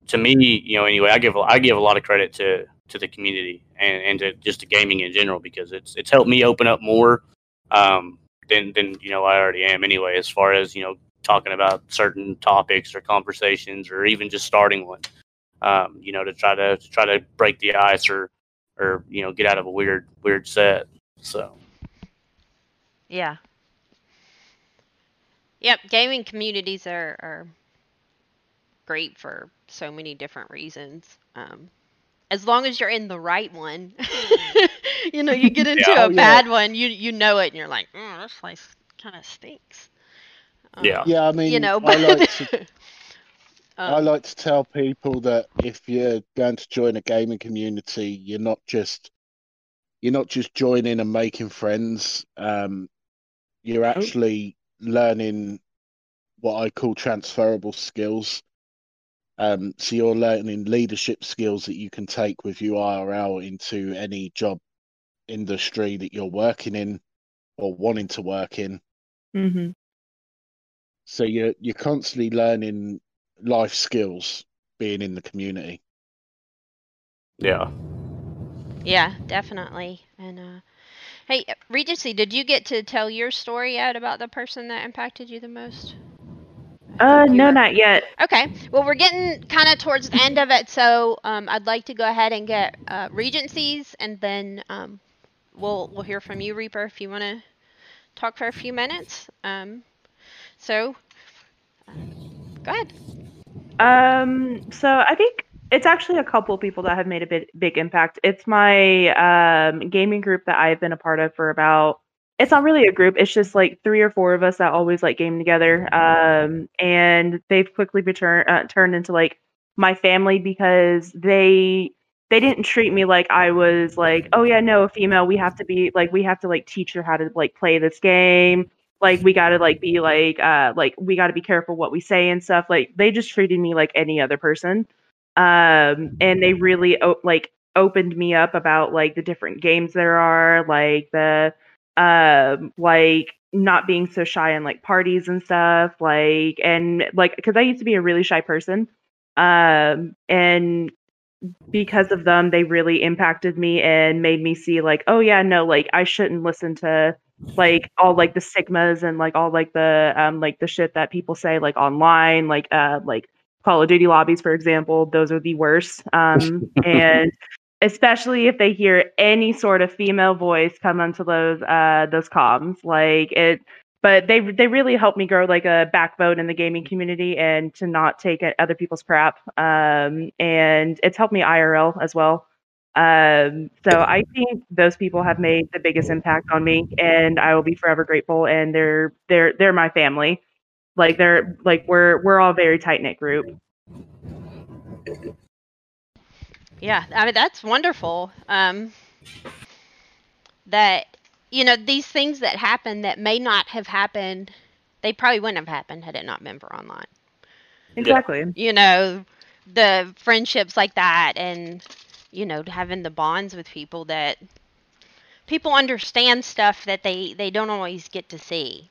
to me, you know, anyway, I give I give a lot of credit to to the community and, and to just to gaming in general because it's it's helped me open up more um, than than you know I already am anyway. As far as you know, talking about certain topics or conversations or even just starting one um, you know to try to, to try to break the ice or or you know get out of a weird weird set so yeah. Yep, gaming communities are are great for so many different reasons. Um, as long as you're in the right one, you know, you get into Yeah. a Oh, yeah. bad one, you you know it, and you're like, mm, this place kind of stinks. Um, Yeah. Yeah, I mean, you know, I but like to I um, like to tell people that if you're going to join a gaming community, you're not just you're not just joining and making friends. Um, you're actually learning what I call transferable skills. Um, so you're learning leadership skills that you can take with you IRL into any job industry that you're working in or wanting to work in. hmm So you're you're constantly learning life skills being in the community. yeah yeah, definitely. And uh, hey, Regency, did you get to tell your story yet about the person that impacted you the most? Uh, no, not yet. Okay. Well, we're getting kind of towards the end of it, so um, I'd like to go ahead and get uh, Regencies, and then um, we'll we'll hear from you, Reaper, if you want to talk for a few minutes. Um, so, uh, go ahead. Um, so I think it's actually a couple people that have made a big big impact. It's my um gaming group that I've been a part of for about it's not really a group, it's just like three or four of us that always like game together. Um and they've quickly return uh, turned into like my family because they they didn't treat me like I was like, oh yeah, no, a female, we have to be like we have to like teach her how to like play this game. Like we gotta like be like uh like we gotta be careful what we say and stuff. Like they just treated me like any other person. Um and they really like opened me up about like the different games there are, like the um like not being so shy in like parties and stuff, like and like because I used to be a really shy person. Um and because of them they really impacted me and made me see like oh yeah no like i shouldn't listen to like all like the stigmas and like all like the um like the shit that people say like online like uh like call of duty lobbies for example those are the worst um and especially if they hear any sort of female voice come onto those uh those comms like it but they they really helped me grow like a backbone in the gaming community and to not take other people's crap. Um, and it's helped me IRL as well. Um, so I think those people have made the biggest impact on me, and I will be forever grateful. And they're they're they're my family. Like they're like we're we're all very tight knit group. Yeah, I mean that's wonderful. Um, that you know, these things that happen that may not have happened, they probably wouldn't have happened had it not been for online. Exactly. You know, the friendships like that and, you know, having the bonds with people that people understand stuff that they, they don't always get to see.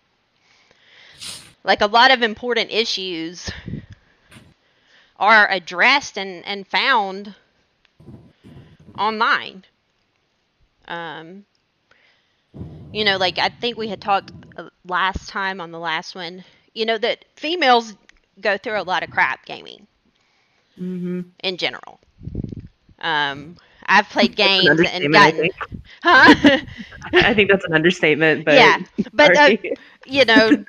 Like a lot of important issues are addressed and, and found online. Um, you know, like I think we had talked uh, last time on the last one, you know, that females go through a lot of crap gaming mm-hmm. in general. Um, I've played games an and gotten, I huh? I think that's an understatement, but yeah, but uh, you know,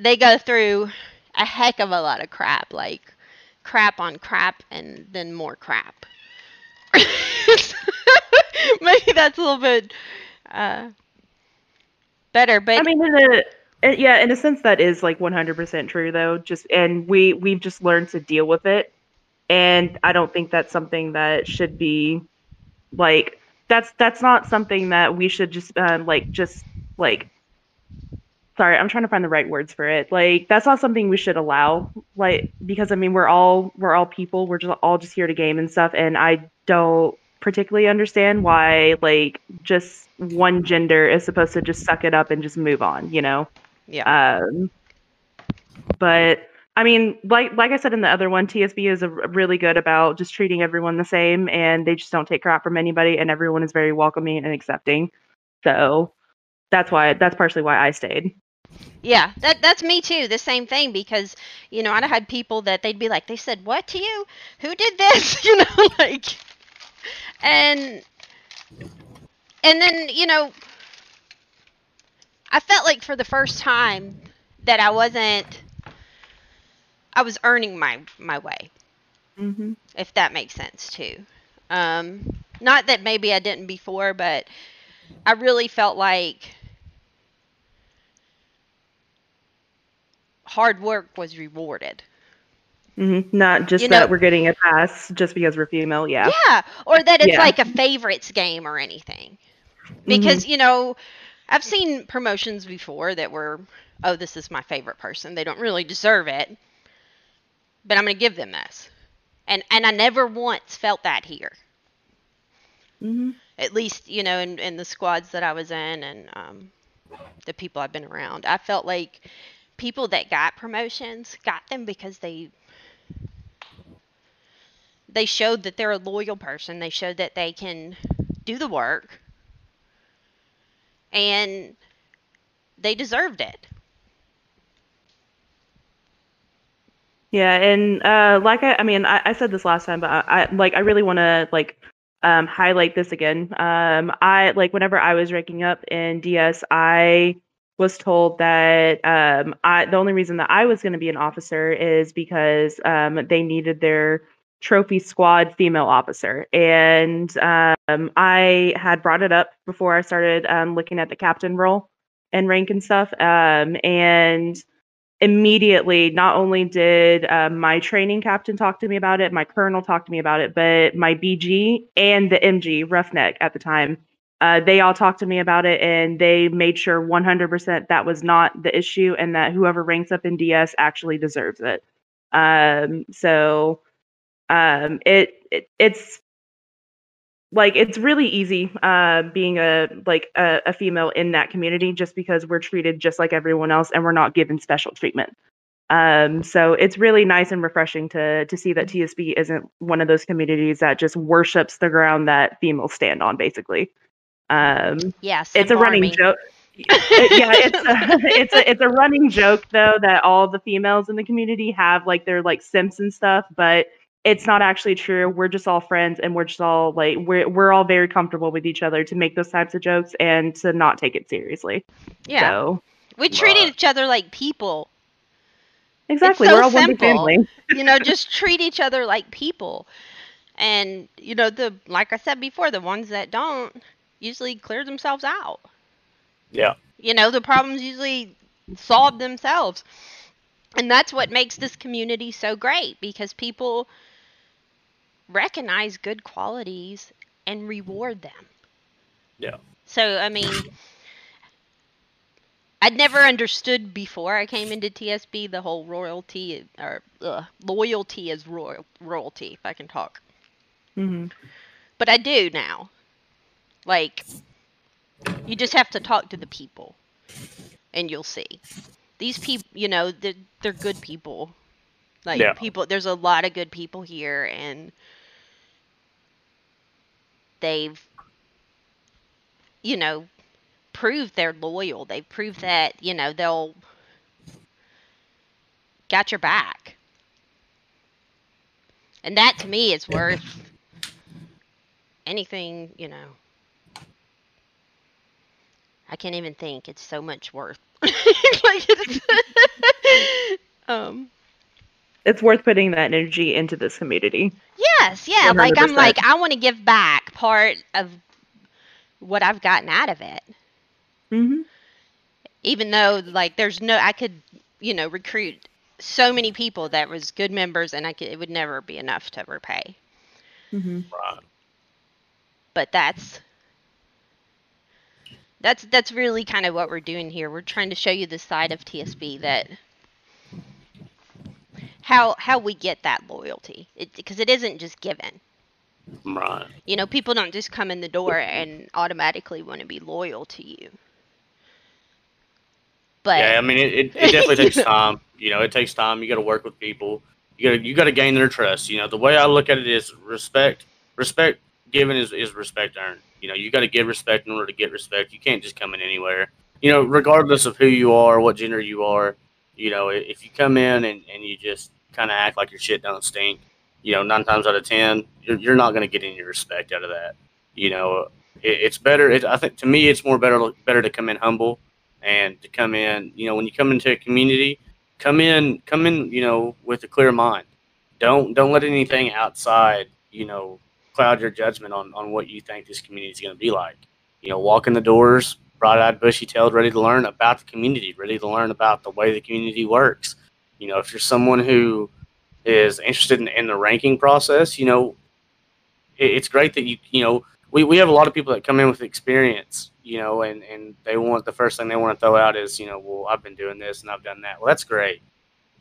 they go through a heck of a lot of crap, like crap on crap, and then more crap. Maybe that's a little bit uh, better. But I mean, in a yeah, in a sense, that is like 100% true, though. Just and we we've just learned to deal with it, and I don't think that's something that should be like that's that's not something that we should just um, like just like sorry i'm trying to find the right words for it like that's not something we should allow like because i mean we're all we're all people we're just all just here to game and stuff and i don't particularly understand why like just one gender is supposed to just suck it up and just move on, you know? Yeah. Um, but I mean, like like I said in the other one, TSB is a, really good about just treating everyone the same, and they just don't take crap from anybody, and everyone is very welcoming and accepting. So that's why that's partially why I stayed. Yeah, that that's me too. The same thing because you know I had people that they'd be like, they said what to you? Who did this? You know, like and and then you know i felt like for the first time that i wasn't i was earning my my way. Mm-hmm. if that makes sense too. Um not that maybe i didn't before but i really felt like hard work was rewarded Mm-hmm. Not just you that know, we're getting a pass just because we're female, yeah. Yeah, or that it's yeah. like a favorites game or anything. Because, mm-hmm. you know, I've seen promotions before that were, oh, this is my favorite person. They don't really deserve it, but I'm going to give them this. And and I never once felt that here. Mm-hmm. At least, you know, in, in the squads that I was in and um, the people I've been around, I felt like people that got promotions got them because they they showed that they're a loyal person. They showed that they can do the work. And they deserved it. Yeah, and uh, like I, I mean, I, I, said this last time, but I, I like I really want to like um, highlight this again. Um, I like whenever I was ranking up in DS, I was told that um, I the only reason that I was going to be an officer is because um, they needed their trophy squad female officer. And um, I had brought it up before I started um, looking at the captain role and rank and stuff. Um, and immediately, not only did uh, my training captain talk to me about it, my colonel talked to me about it, but my BG and the MG Roughneck at the time, uh, they all talked to me about it, and they made sure 100% that was not the issue, and that whoever ranks up in DS actually deserves it. Um, so um, it, it it's like it's really easy uh, being a like a, a, female in that community just because we're treated just like everyone else and we're not given special treatment. Um, so it's really nice and refreshing to to see that tsb isn't one of those communities that just worships the ground that females stand on basically. Um, yes it's a running joke. Yeah, it's a, it's a it's a running joke though that all the females in the community have like their like simps and stuff, but it's not actually true. We're just all friends and we're just all like we're we're all very comfortable with each other to make those types of jokes and to not take it seriously. Yeah. So, we treated each other like people. Exactly. So we're all simple. one family. you know, just treat each other like people. And you know, the like I said before, the ones that don't usually clear themselves out. Yeah. You know, the problems usually solve themselves. And that's what makes this community so great because people recognize good qualities and reward them. Yeah. So, I mean, I'd never understood before I came into TSB the whole royalty or uh, loyalty is royal royalty, if I can talk. Mm-hmm. But I do now. Like, you just have to talk to the people, and you'll see. These people, you know, they're, they're good people. Like Yeah. people, there's a lot of good people here, and they've, you know, proved they're loyal. They've proved that you know they'll got your back, and that to me is worth anything. You know, I can't even think. It's so much worth. like um. It's worth putting that energy into this community. Yes, yeah. Like I'm like I want to give back part of what I've gotten out of it. Mm-hmm. Even though like there's no I could, you know, recruit so many people that was good members and I could it would never be enough to repay. Mm-hmm. Right. But that's that's that's really kind of what we're doing here. We're trying to show you the side of TSB that how how we get that loyalty. Because it isn't just given. Right. You know, people don't just come in the door and automatically want to be loyal to you. But yeah, I mean, it, it, it definitely takes time. You know, it takes time. You got to work with people. You got to you got to gain their trust. You know, the way I look at it is respect. Respect given is, is respect earned. You know, you got to give respect in order to get respect. You can't just come in anywhere. You know, regardless of who you are, what gender you are. You know, if you come in and, and you just kind of act like your shit don't stink, you know, nine times out of ten, you're, you're not going to get any respect out of that. You know, it, it's better. It, I think to me, it's more better better to come in humble and to come in. You know, when you come into a community, come in come in. You know, with a clear mind. Don't don't let anything outside. You know, cloud your judgment on on what you think this community is going to be like. You know, walk in the doors, bright-eyed, bushy-tailed, ready to learn about the community, ready to learn about the way the community works. You know, if you're someone who is interested in, in the ranking process, you know, it, it's great that you you know we, we have a lot of people that come in with experience, you know, and, and they want the first thing they want to throw out is, you know, well, I've been doing this and I've done that. Well, that's great.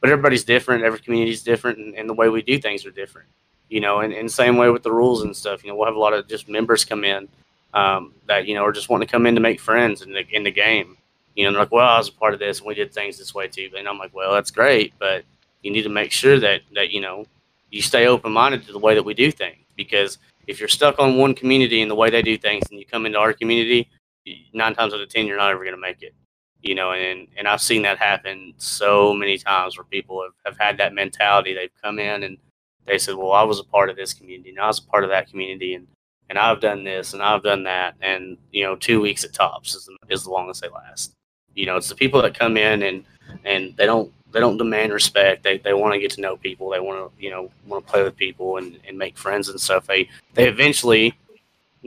But everybody's different. Every community is different, and, and the way we do things are different, you know, and, and same way with the rules and stuff. You know, we'll have a lot of just members come in um, that, you know, are just wanting to come in to make friends in the, in the game. You know, they're like, well, I was a part of this and we did things this way too. And I'm like, well, that's great, but you need to make sure that, that you know, you stay open minded to the way that we do things because if you're stuck on one community and the way they do things and you come into our community, nine times out of ten, you're not ever going to make it. You know, and, and I've seen that happen so many times where people have, have had that mentality. They've come in and they said, well, I was a part of this community and I was a part of that community and, and I've done this and I've done that. And, you know, two weeks at tops is is the longest they last. You know, it's the people that come in and, and they don't they don't demand respect. They, they want to get to know people. They want to you know want to play with people and, and make friends and stuff. They they eventually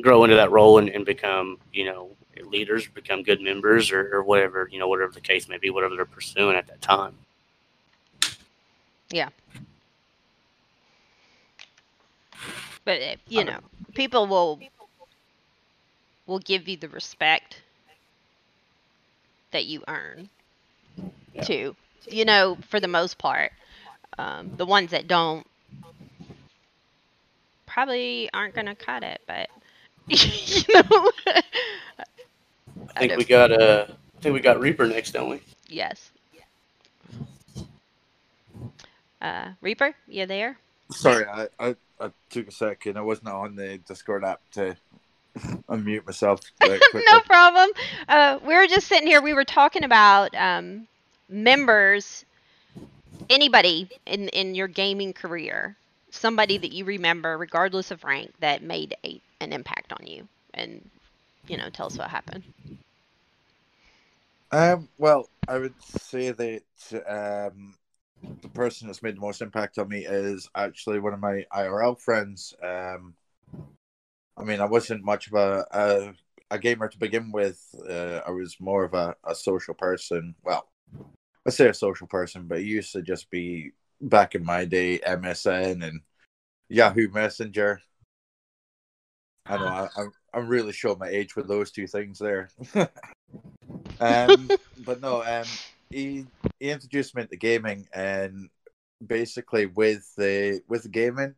grow into that role and, and become you know leaders, become good members or, or whatever you know whatever the case may be, whatever they're pursuing at that time. Yeah. But uh, you know, people will will give you the respect that you earn Yeah. too. You know, for the most part. Um, the ones that don't probably aren't gonna cut it, but you know. I think know- we got uh, I think we got Reaper next, don't we? Yes. Uh, Reaper, you there? Sorry, I, I, I took a second. I wasn't on the Discord app to unmute myself. no problem. Uh, we were just sitting here. We were talking about um, members. Anybody in in your gaming career, somebody that you remember, regardless of rank, that made a, an impact on you, and you know, tell us what happened. Um, well, I would say that um, the person that's made the most impact on me is actually one of my IRL friends. Um, I mean, I wasn't much of a a, a gamer to begin with. Uh, I was more of a, a social person. Well, I say a social person, but it used to just be back in my day MSN and Yahoo Messenger. I know I, I'm I'm really showing my age with those two things there. um, but no, um, he he introduced me into gaming, and basically with the with gaming,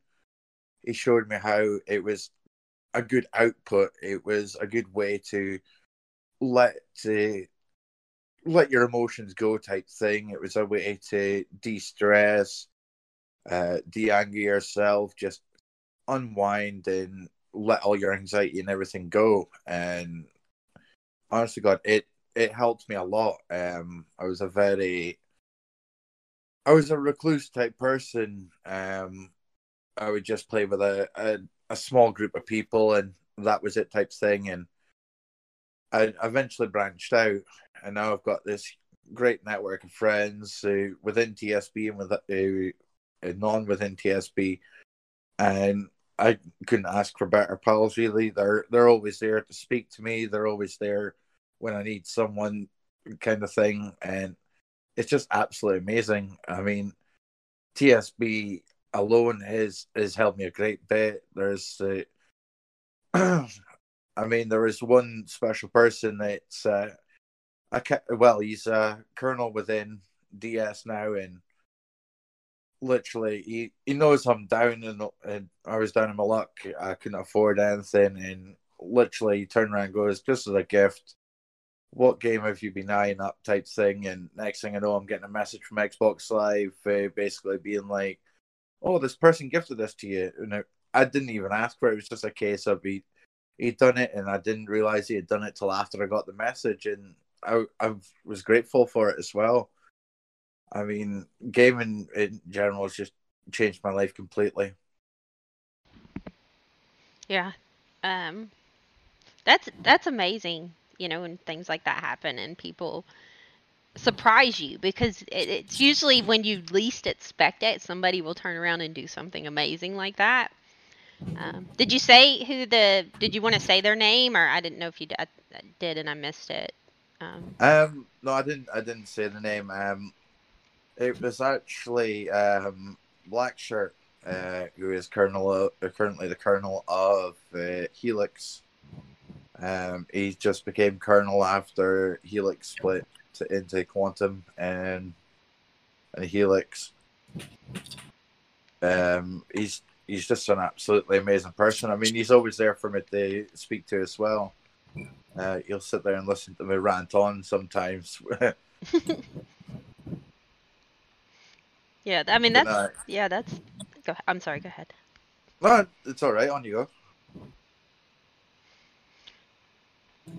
he showed me how it was a good output. It was a good way to let let your emotions go type thing. It was a way to de-stress, uh, de-anger yourself, just unwind and let all your anxiety and everything go. And honestly, God, it it helped me a lot. Um, I was a very, I was a recluse type person. Um, I would just play with a, a a small group of people, and that was it type thing. And I eventually branched out, and now I've got this great network of friends uh, within TSB and with uh, non within TSB, and I couldn't ask for better pals. Really, they're they're always there to speak to me. They're always there when I need someone, kind of thing, and it's just absolutely amazing. I mean, TSB alone has has helped me a great bit. There's, uh, I mean, there is one special person that's, uh, I ca well, he's a colonel within DS now, and literally, he, he knows I'm down and, and I was down in my luck. I couldn't afford anything, and literally, he turned around and goes, "Just as a gift." What game have you been eyeing up? Type thing, and next thing I know, I'm getting a message from Xbox Live, uh, basically being like, oh, this person gifted this to you. And I, didn't even ask for it. It was just a case of he, he'd done it and I didn't realize he had done it till after I got the message. And I, I was grateful for it as well. I mean, gaming in general has just changed my life completely. Yeah. Um, that's that's amazing. You know, when things like that happen and people surprise you because it, it's usually when you least expect it, somebody will turn around and do something amazing like that. Um, did you say who the? Did you want to say their name, or I didn't know if you I, I did and I missed it. Um, Um, no, I didn't. I didn't say the name. Um, it was actually um Black Shirt, uh, who is colonel uh, currently the colonel of uh, Helix. Um, he just became colonel after Helix split to, into Quantum and and Helix. Um, he's he's just an absolutely amazing person. I mean, he's always there for me to speak to as well. Uh, he'll sit there and listen to me rant on sometimes. yeah, I mean that's yeah, that's. Go. I'm sorry. Go ahead. no, it's all right. On you go.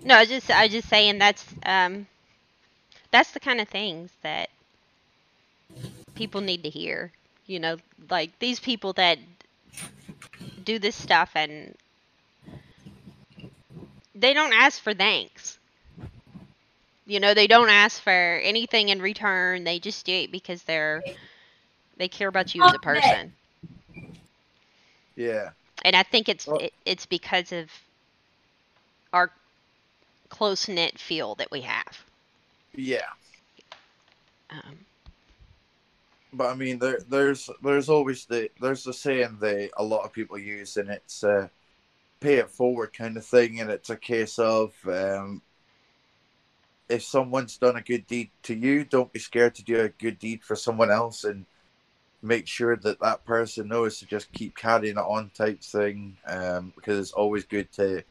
No, I was just I was just saying that's um that's the kind of things that people need to hear. You know, like these people that do this stuff and they don't ask for thanks. You know, they don't ask for anything in return. They just do it because they're they care about you as a person. Yeah. And I think it's it, it's because of our close knit feel that we have. Yeah. Um, but I mean, there, there's, there's always the, there's the saying that a lot of people use, and it's uh, pay it forward kind of thing, and it's a case of um, if someone's done a good deed to you, don't be scared to do a good deed for someone else, and make sure that that person knows to just keep carrying it on type thing, um, because it's always good to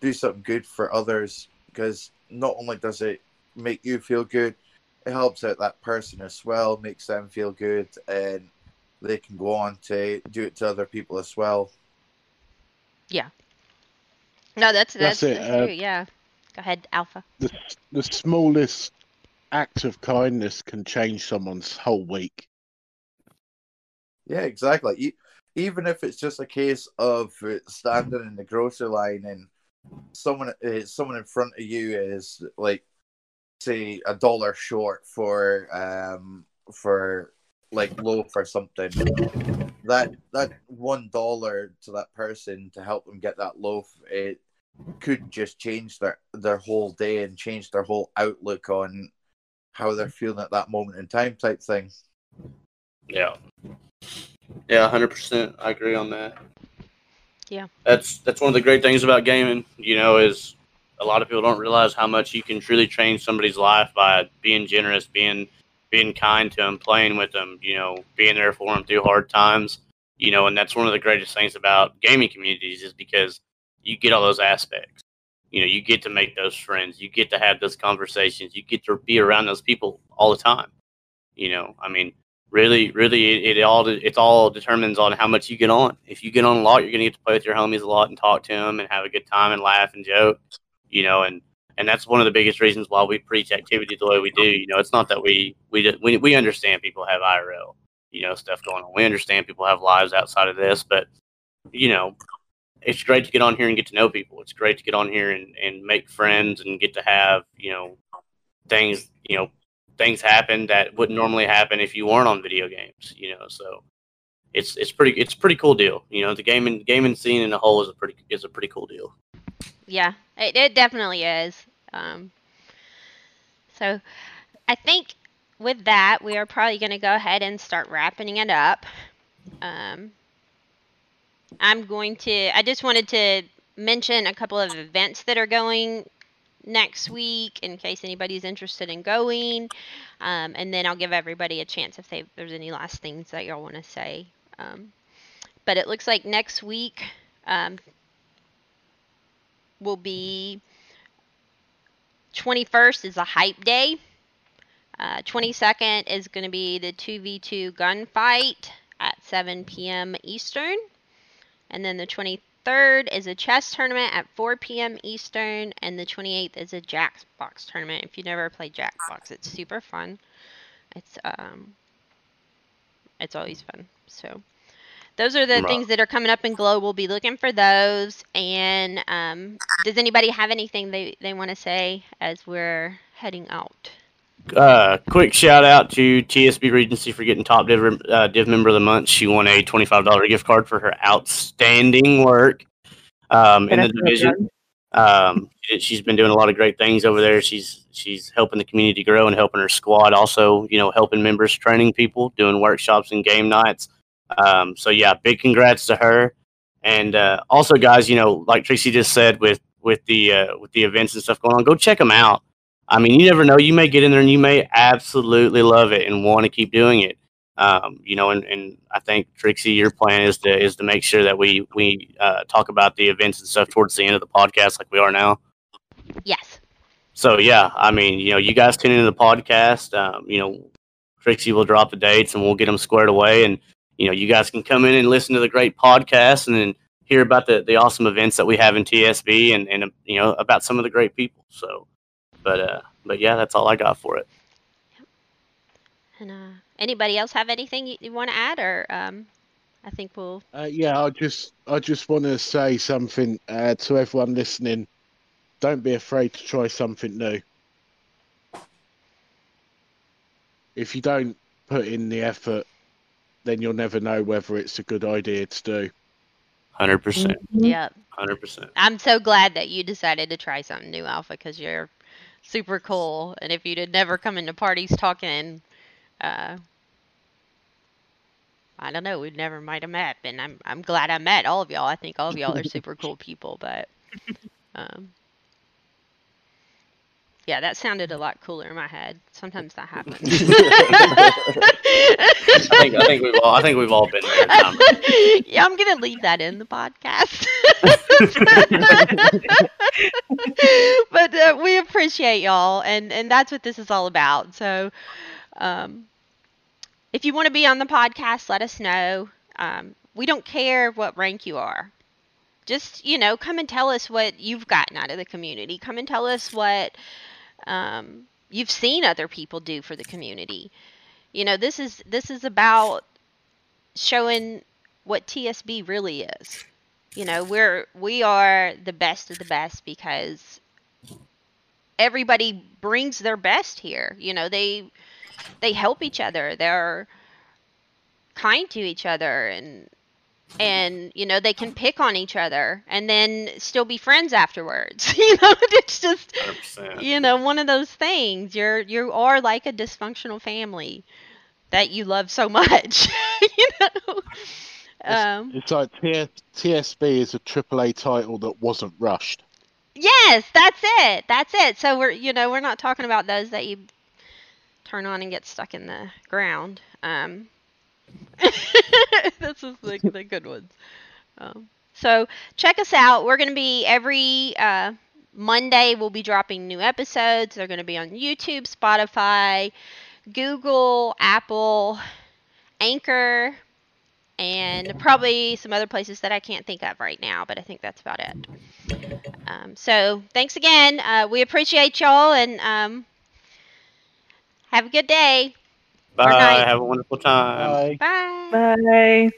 do something good for others, because not only does it make you feel good it helps out that person as well, makes them feel good, and they can go on to do it to other people as well. Yeah. No, that's that's, That's it, that's uh, true. Yeah. Go ahead, Alpha. The, the smallest act of kindness can change someone's whole week. Yeah, exactly. Even if it's just a case of uh, standing in the grocery line and someone uh, someone in front of you is like, say, a dollar short for um for like loaf or something. That that one dollar to that person to help them get that loaf, it could just change their their whole day and change their whole outlook on how they're feeling at that moment in time, type thing. Yeah. Yeah, hundred percent. I agree on that. Yeah. That's that's one of the great things about gaming. You know, is a lot of people don't realize how much you can truly change somebody's life by being generous, being being kind to them, playing with them. You know, being there for them through hard times. You know, and that's one of the greatest things about gaming communities is because you get all those aspects. You know, you get to make those friends, you get to have those conversations, you get to be around those people all the time. You know, I mean, really, really, it, it all it all determines on how much you get on. If you get on a lot, you're gonna get to play with your homies a lot and talk to them and have a good time and laugh and joke. You know, and and that's one of the biggest reasons why we preach activity the way we do. You know, it's not that we we we we understand people have IRL, you know, stuff going on. We understand people have lives outside of this, but you know, it's great to get on here and get to know people. It's great to get on here and, and make friends and get to have, you know, things, you know, things happen that wouldn't normally happen if you weren't on video games, you know. So it's it's pretty it's a pretty cool deal. You know, the gaming gaming scene in a whole is a pretty is a pretty cool deal. Yeah, it, it definitely is. Um, so I think with that, we are probably going to go ahead and start wrapping it up. Um, I'm going to, I just wanted to mention a couple of events that are going next week in case anybody's interested in going. Um, and then I'll give everybody a chance if, they, there's any last things that y'all want to say. Um, but it looks like next week um, will be 21st is a hype day. Uh, 22nd is going to be the 2v2 gunfight at 7 p.m. Eastern. And then the 23rd is a chess tournament at 4 p.m. Eastern. And the 28th is a Jackbox tournament. If you never played Jackbox, it's super fun. It's um, it's always fun. So those are the Right. things that are coming up in Glow. We'll be looking for those. And um, does anybody have anything they, they want to say as we're heading out? Uh, quick shout out to TSB Regency for getting top div, uh, div member of the month. She won a twenty five dollar gift card for her outstanding work um, in the division. Um, she- she's been doing a lot of great things over there. She's she's helping the community grow and helping her squad. Also, you know, helping members, training people, doing workshops and game nights. Um, so yeah, big congrats to her. And uh, also, guys, you know, like Tracy just said, with with the uh, with the events and stuff going on, go check them out. I mean, you never know. You may get in there and you may absolutely love it and want to keep doing it. Um, you know, and, and I think Trixie, your plan is to is to make sure that we we uh, talk about the events and stuff towards the end of the podcast, like we are now. Yes. So yeah, I mean, you know, you guys tune into the podcast. Um, you know, Trixie will drop the dates and we'll get them squared away, and you know, you guys can come in and listen to the great podcast and then hear about the the awesome events that we have in TSB and and you know about some of the great people. So, but uh, but yeah, that's all I got for it. Yep. And uh, anybody else have anything you, you want to add, or um, I think we'll. Uh, yeah, I just I just want to say something uh, to everyone listening. Don't be afraid to try something new. If you don't put in the effort, then you'll never know whether it's a good idea to do. Hundred percent, Yep. hundred percent. I'm so glad that you decided to try something new, Alpha, because you're super cool. And if you'd had never come into parties talking, uh, I don't know, we'd never might have met, and I'm I'm glad I met all of y'all. I think all of y'all are super cool people, but um, yeah, that sounded a lot cooler in my head. Sometimes that happens. I think I think we've all I think we've all been there. Yeah, I'm gonna leave that in the podcast. but uh, we appreciate y'all, and and that's what this is all about. So, um, if you want to be on the podcast, let us know. Um, we don't care what rank you are. Just you know, come and tell us what you've gotten out of the community. Come and tell us what um, you've seen other people do for the community. You know, this is this is about showing what TSB really is. You know, we're we are the best of the best because everybody brings their best here. You know, they they help each other. They're kind to each other and and you know they can pick on each other and then still be friends afterwards. You know it's just 100%. you know one of those things. You're you are like a dysfunctional family that you love so much you know? Um It's like TS, TSB is a AAA title that wasn't rushed. yes that's it. That's it. So we're you know we're not talking about those that you turn on and get stuck in the ground. Um this is the, the good ones. Um, so check us out. We're going to be every uh, monday we'll be dropping new episodes. They're going to be on youtube spotify google apple anchor and probably some other places that i can't think of right now but i think that's about it. Um, so thanks again. Uh, we appreciate y'all and um, have a good day Bye. Have a wonderful time. Bye. bye Bye.